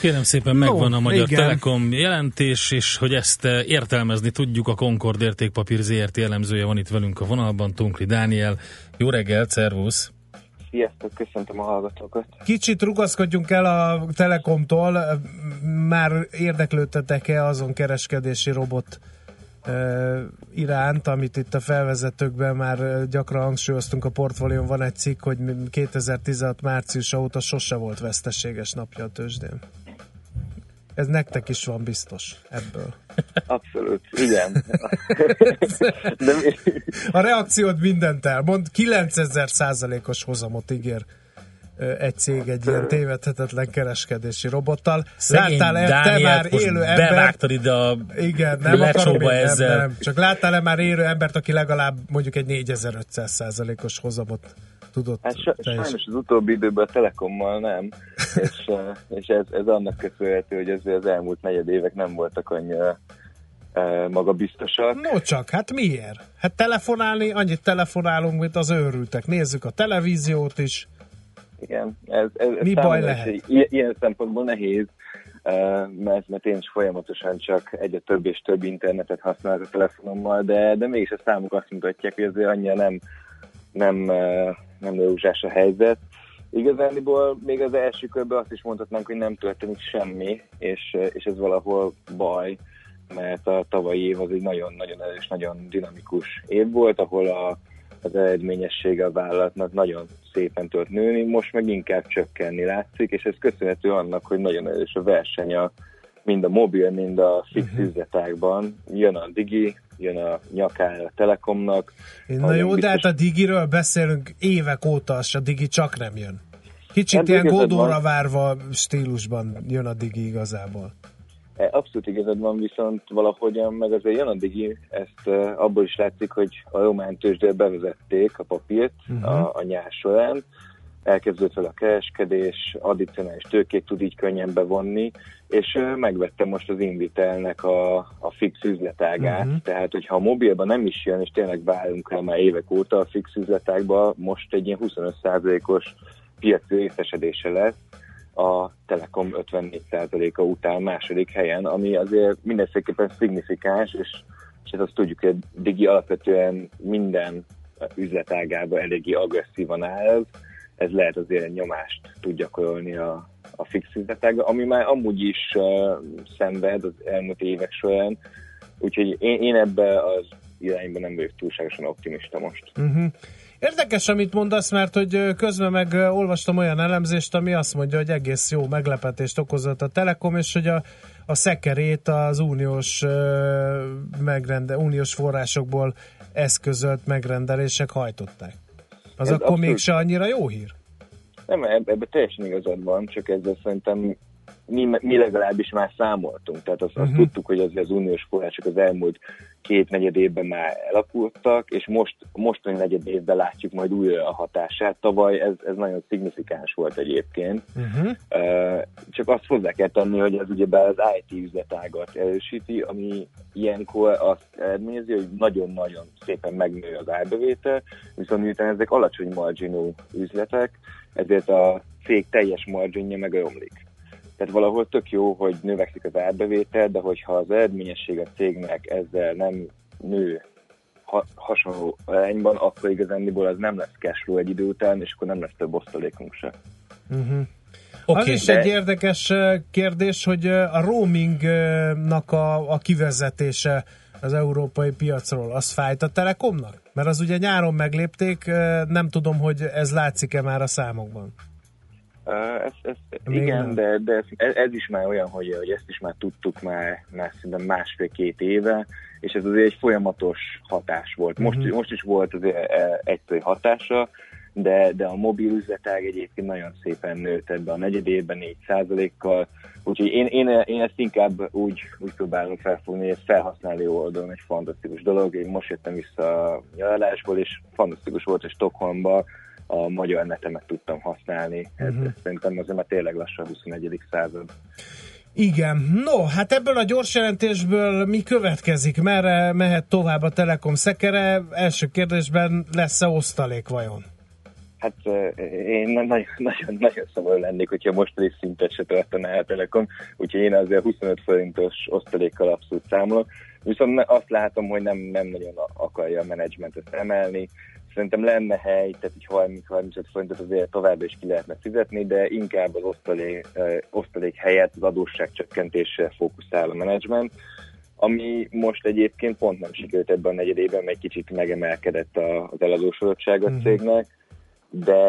S4: Kérem szépen megvan no, a Magyar igen. Telekom jelentés, és hogy ezt eh, értelmezni tudjuk, a Concord értékpapír ZRT elemzője van itt velünk a vonalban, Tunkli Dániel. Jó reggelt, szervusz!
S15: Sziasztok, köszöntöm a hallgatókat.
S3: Kicsit rugaszkodjunk el a Telekomtól, már érdeklődtetek-e azon kereskedési robot iránt, amit itt a felvezetőkben már gyakran hangsúlyoztunk a portfólión, van egy cikk, hogy 2016 március óta sose volt veszteséges napja a tőzsdén. Ez nektek is van biztos ebből.
S15: Abszolút, igen.
S3: De mi... A reakciód mindent elmond, 9000 százalékos hozamot ígér egy cég egy ilyen tévedhetetlen kereskedési robottal.
S4: Láttál-e te már élő embert? ide a
S3: Igen, nem akarom én, ezzel. Nem, nem. Csak láttál-e már élő embert, aki legalább mondjuk egy 4500 százalékos hozamot tudott
S15: hát sa- sajnos az utóbbi időben a Telekommal nem, és, és ez, ez annak köszönhető, hogy az, az elmúlt negyed évek nem voltak annyira magabiztosak.
S3: No csak, hát miért? Hát telefonálni, annyit telefonálunk, mint az őrültek. Nézzük a televíziót is,
S15: igen, ez, ez,
S3: Mi baj lehet?
S15: Ilyen, ilyen szempontból nehéz, mert, mert én is folyamatosan csak egyre több és több internetet használok a telefonommal, de, de mégis a számok azt mutatják, hogy azért annyira nem, nem, nem lőzsás a helyzet. Igazániból még az első körben azt is mondhatnánk, hogy nem történik semmi, és, és ez valahol baj, mert a tavalyi év az egy nagyon-nagyon erős, nagyon dinamikus év volt, ahol a az eredményessége a vállalatnak nagyon szépen tört nőni, most meg inkább csökkenni látszik, és ez köszönhető annak, hogy nagyon erős a verseny a, mind a mobil, mind a fix uh-huh. üzletákban. Jön a Digi, jön a nyakára a Telekomnak.
S3: Na jó, biztos... de hát a Digiről beszélünk évek óta, a Digi csak nem jön. Kicsit hát ilyen Godóra várva stílusban jön a Digi igazából.
S15: E, abszolút igazad van, viszont valahogyan meg azért jön addig, ezt uh, abból is látszik, hogy a román tőzsdől bevezették a papírt uh-huh. a, a nyár során, elkezdődött fel a kereskedés, addicionális tőkét tud így könnyen bevonni, és uh, megvette most az Invitelnek a, a fix üzletágát, uh-huh. tehát hogyha a mobilban nem is jön, és tényleg várunk rá már évek óta a fix üzletágba, most egy ilyen 25%-os piaci részesedése lesz, a Telekom 54%-a után második helyen, ami azért mindenféleképpen szignifikáns, és, és ezt azt tudjuk, hogy Digi alapvetően minden üzletágában eléggé agresszívan áll, ez lehet azért nyomást tud gyakorolni a, a fix üzletág, ami már amúgy is uh, szenved az elmúlt évek során, úgyhogy én, én ebbe az irányba nem vagyok túlságosan optimista most.
S3: Uh-huh. Érdekes, amit mondasz, mert hogy közben meg olvastam olyan elemzést, ami azt mondja, hogy egész jó meglepetést okozott a Telekom, és hogy a, a szekerét az uniós, megrende, uniós forrásokból eszközölt megrendelések hajtották. Az Ez akkor abszolút... mégse annyira jó hír?
S15: Nem, ebben teljesen igazad van, csak ezzel szerintem mi, mi legalábbis már számoltunk. Tehát azt, uh-huh. tudtuk, hogy az, az uniós források az elmúlt két negyed évben már elapultak, és most, mostani negyed évben látjuk majd újra a hatását. Tavaly ez, ez nagyon szignifikáns volt egyébként. Uh-huh. Uh, csak azt hozzá kell tenni, hogy ez ugye az IT üzletágat erősíti, ami ilyenkor azt eredményezi, hogy nagyon-nagyon szépen megnő az árbevétel, viszont miután ezek alacsony marginú üzletek, ezért a cég teljes marginja megromlik. Tehát valahol tök jó, hogy növekszik az árbevétel, de hogyha az eredményesség a cégnek ezzel nem nő ha, hasonló arányban, akkor igazániból az nem lesz cashflow egy idő után, és akkor nem lesz több osztalékunk se.
S3: Uh-huh. Okay, az is de... egy érdekes kérdés, hogy a roamingnak a, a kivezetése az európai piacról, az fájt a Telekomnak? Mert az ugye nyáron meglépték, nem tudom, hogy ez látszik-e már a számokban.
S15: Ez, ez, igen, de, de ez, ez is már olyan, hogy, hogy ezt is már tudtuk már, már szerintem másfél-két éve, és ez azért egy folyamatos hatás volt. Most, uh-huh. most is volt azért egyszerű hatása, de, de a mobil üzletág egyébként nagyon szépen nőtt ebbe a negyedében 4 kal úgyhogy én, én, én ezt inkább úgy, úgy próbálom felfogni, hogy felhasználó oldalon egy fantasztikus dolog. Én most jöttem vissza a nyaralásból, és fantasztikus volt, hogy Stockholmban a magyar netemet tudtam használni. Uh-huh. Ez, ez szerintem azért már tényleg lassan a 21. század.
S3: Igen, no, hát ebből a gyors jelentésből mi következik? Merre mehet tovább a Telekom szekere? Első kérdésben lesz-e osztalék vajon?
S15: Hát én nagyon, nagyon, nagyon szomorú lennék, hogyha mostani szintet se tartaná a Telekom, úgyhogy én azért 25 forintos osztalékkal abszolút számolok. Viszont azt látom, hogy nem, nem nagyon akarja a menedzsment ezt emelni. Szerintem lenne hely, tehát így 30-35 forintot azért tovább is ki lehetne fizetni, de inkább az osztalék, osztalék helyett az adósság csökkentésre fókuszál a menedzsment ami most egyébként pont nem sikerült ebben a negyedében, mert egy kicsit megemelkedett az eladósodottság a mhm. cégnek, de,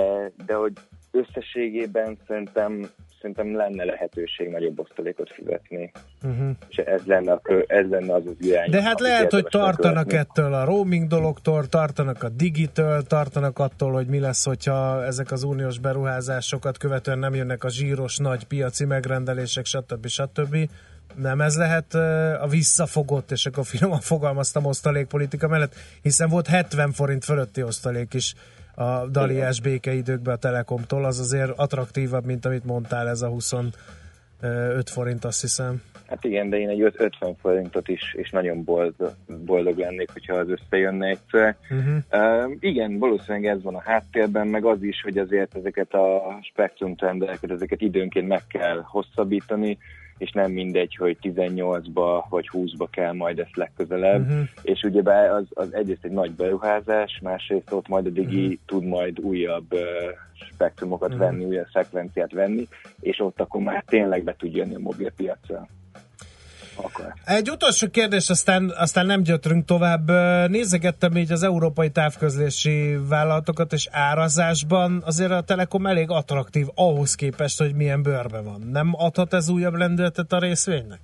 S15: de hogy összességében szerintem, szerintem lenne lehetőség nagyobb osztalékot fizetni. Uh-huh. És ez lenne, a, ez lenne az az irány.
S3: De hát lehet, hogy tartanak követni. ettől a roaming dologtól, tartanak a digitől, tartanak attól, hogy mi lesz, hogyha ezek az uniós beruházásokat követően nem jönnek a zsíros nagy piaci megrendelések, stb. stb. Nem ez lehet a visszafogott, és akkor finoman fogalmaztam osztalékpolitika mellett, hiszen volt 70 forint fölötti osztalék is a daliás békeidőkben a Telekomtól, az azért attraktívabb, mint amit mondtál, ez a 25 forint, azt hiszem.
S15: Hát igen, de én egy 50 forintot is, és nagyon boldog, boldog lennék, hogyha az összejönne egyszer. Uh-huh. Uh, igen, valószínűleg ez van a háttérben, meg az is, hogy azért ezeket a spektrum trendeket, ezeket időnként meg kell hosszabbítani, és nem mindegy, hogy 18-ba vagy 20-ba kell majd ezt legközelebb, uh-huh. és ugye az, az egyrészt egy nagy beruházás, másrészt ott majd a Digi uh-huh. tud majd újabb uh, spektrumokat uh-huh. venni, újabb szekvenciát venni, és ott akkor már tényleg be tud jönni a mobilpiacra.
S3: Akkor. Egy utolsó kérdés, aztán, aztán nem gyötrünk tovább. Nézegettem így az európai távközlési vállalatokat, és árazásban azért a Telekom elég attraktív ahhoz képest, hogy milyen bőrbe van. Nem adhat ez újabb lendületet a részvénynek?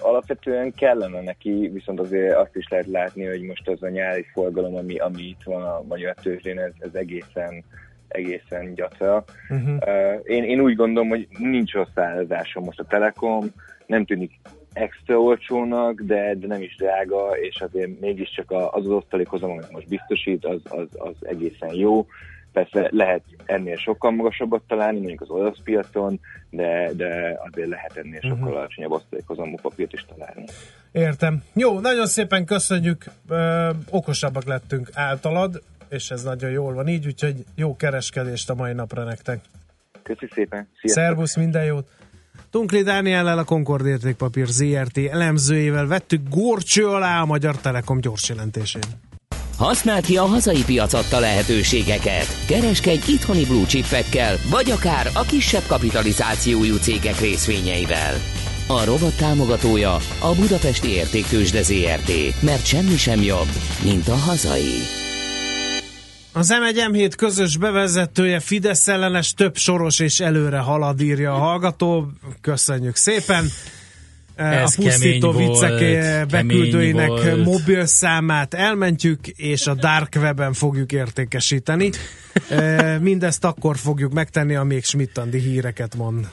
S15: Alapvetően kellene neki, viszont azért azt is lehet látni, hogy most az a nyári forgalom, ami, ami itt van a magyar tőzsdén, ez, ez egészen egészen gyatra. Uh-huh. Uh, én, én úgy gondolom, hogy nincs rossz árazása most a Telekom, nem tűnik extra olcsónak, de, de nem is drága, és azért mégiscsak az az osztalékhozam, amit most biztosít, az, az, az egészen jó. Persze lehet ennél sokkal magasabbat találni, mondjuk az olasz piacon, de, de azért lehet ennél uh-huh. sokkal alacsonyabb osztalékhozamú papírt is találni.
S3: Értem. Jó, nagyon szépen köszönjük, ö, okosabbak lettünk általad, és ez nagyon jól van így, úgyhogy jó kereskedést a mai napra nektek.
S15: Köszi szépen.
S3: Sziasztok. Szervusz, minden jót. Tunkli Dániellel a Concord Értékpapír ZRT elemzőjével vettük górcső alá a Magyar Telekom gyors jelentését.
S1: Használd ki a hazai piac adta lehetőségeket. Kereskedj itthoni blue chipekkel, vagy akár a kisebb kapitalizációjú cégek részvényeivel. A robot támogatója a Budapesti Értéktősde ZRT, mert semmi sem jobb, mint a hazai.
S3: Az M1 m közös bevezetője Fidesz ellenes több soros és előre halad írja a hallgató. Köszönjük szépen! Ez a pusztító viccek eh, beküldőinek mobil számát elmentjük, és a Dark Web-en fogjuk értékesíteni. Eh, mindezt akkor fogjuk megtenni, amíg Schmidt híreket mond.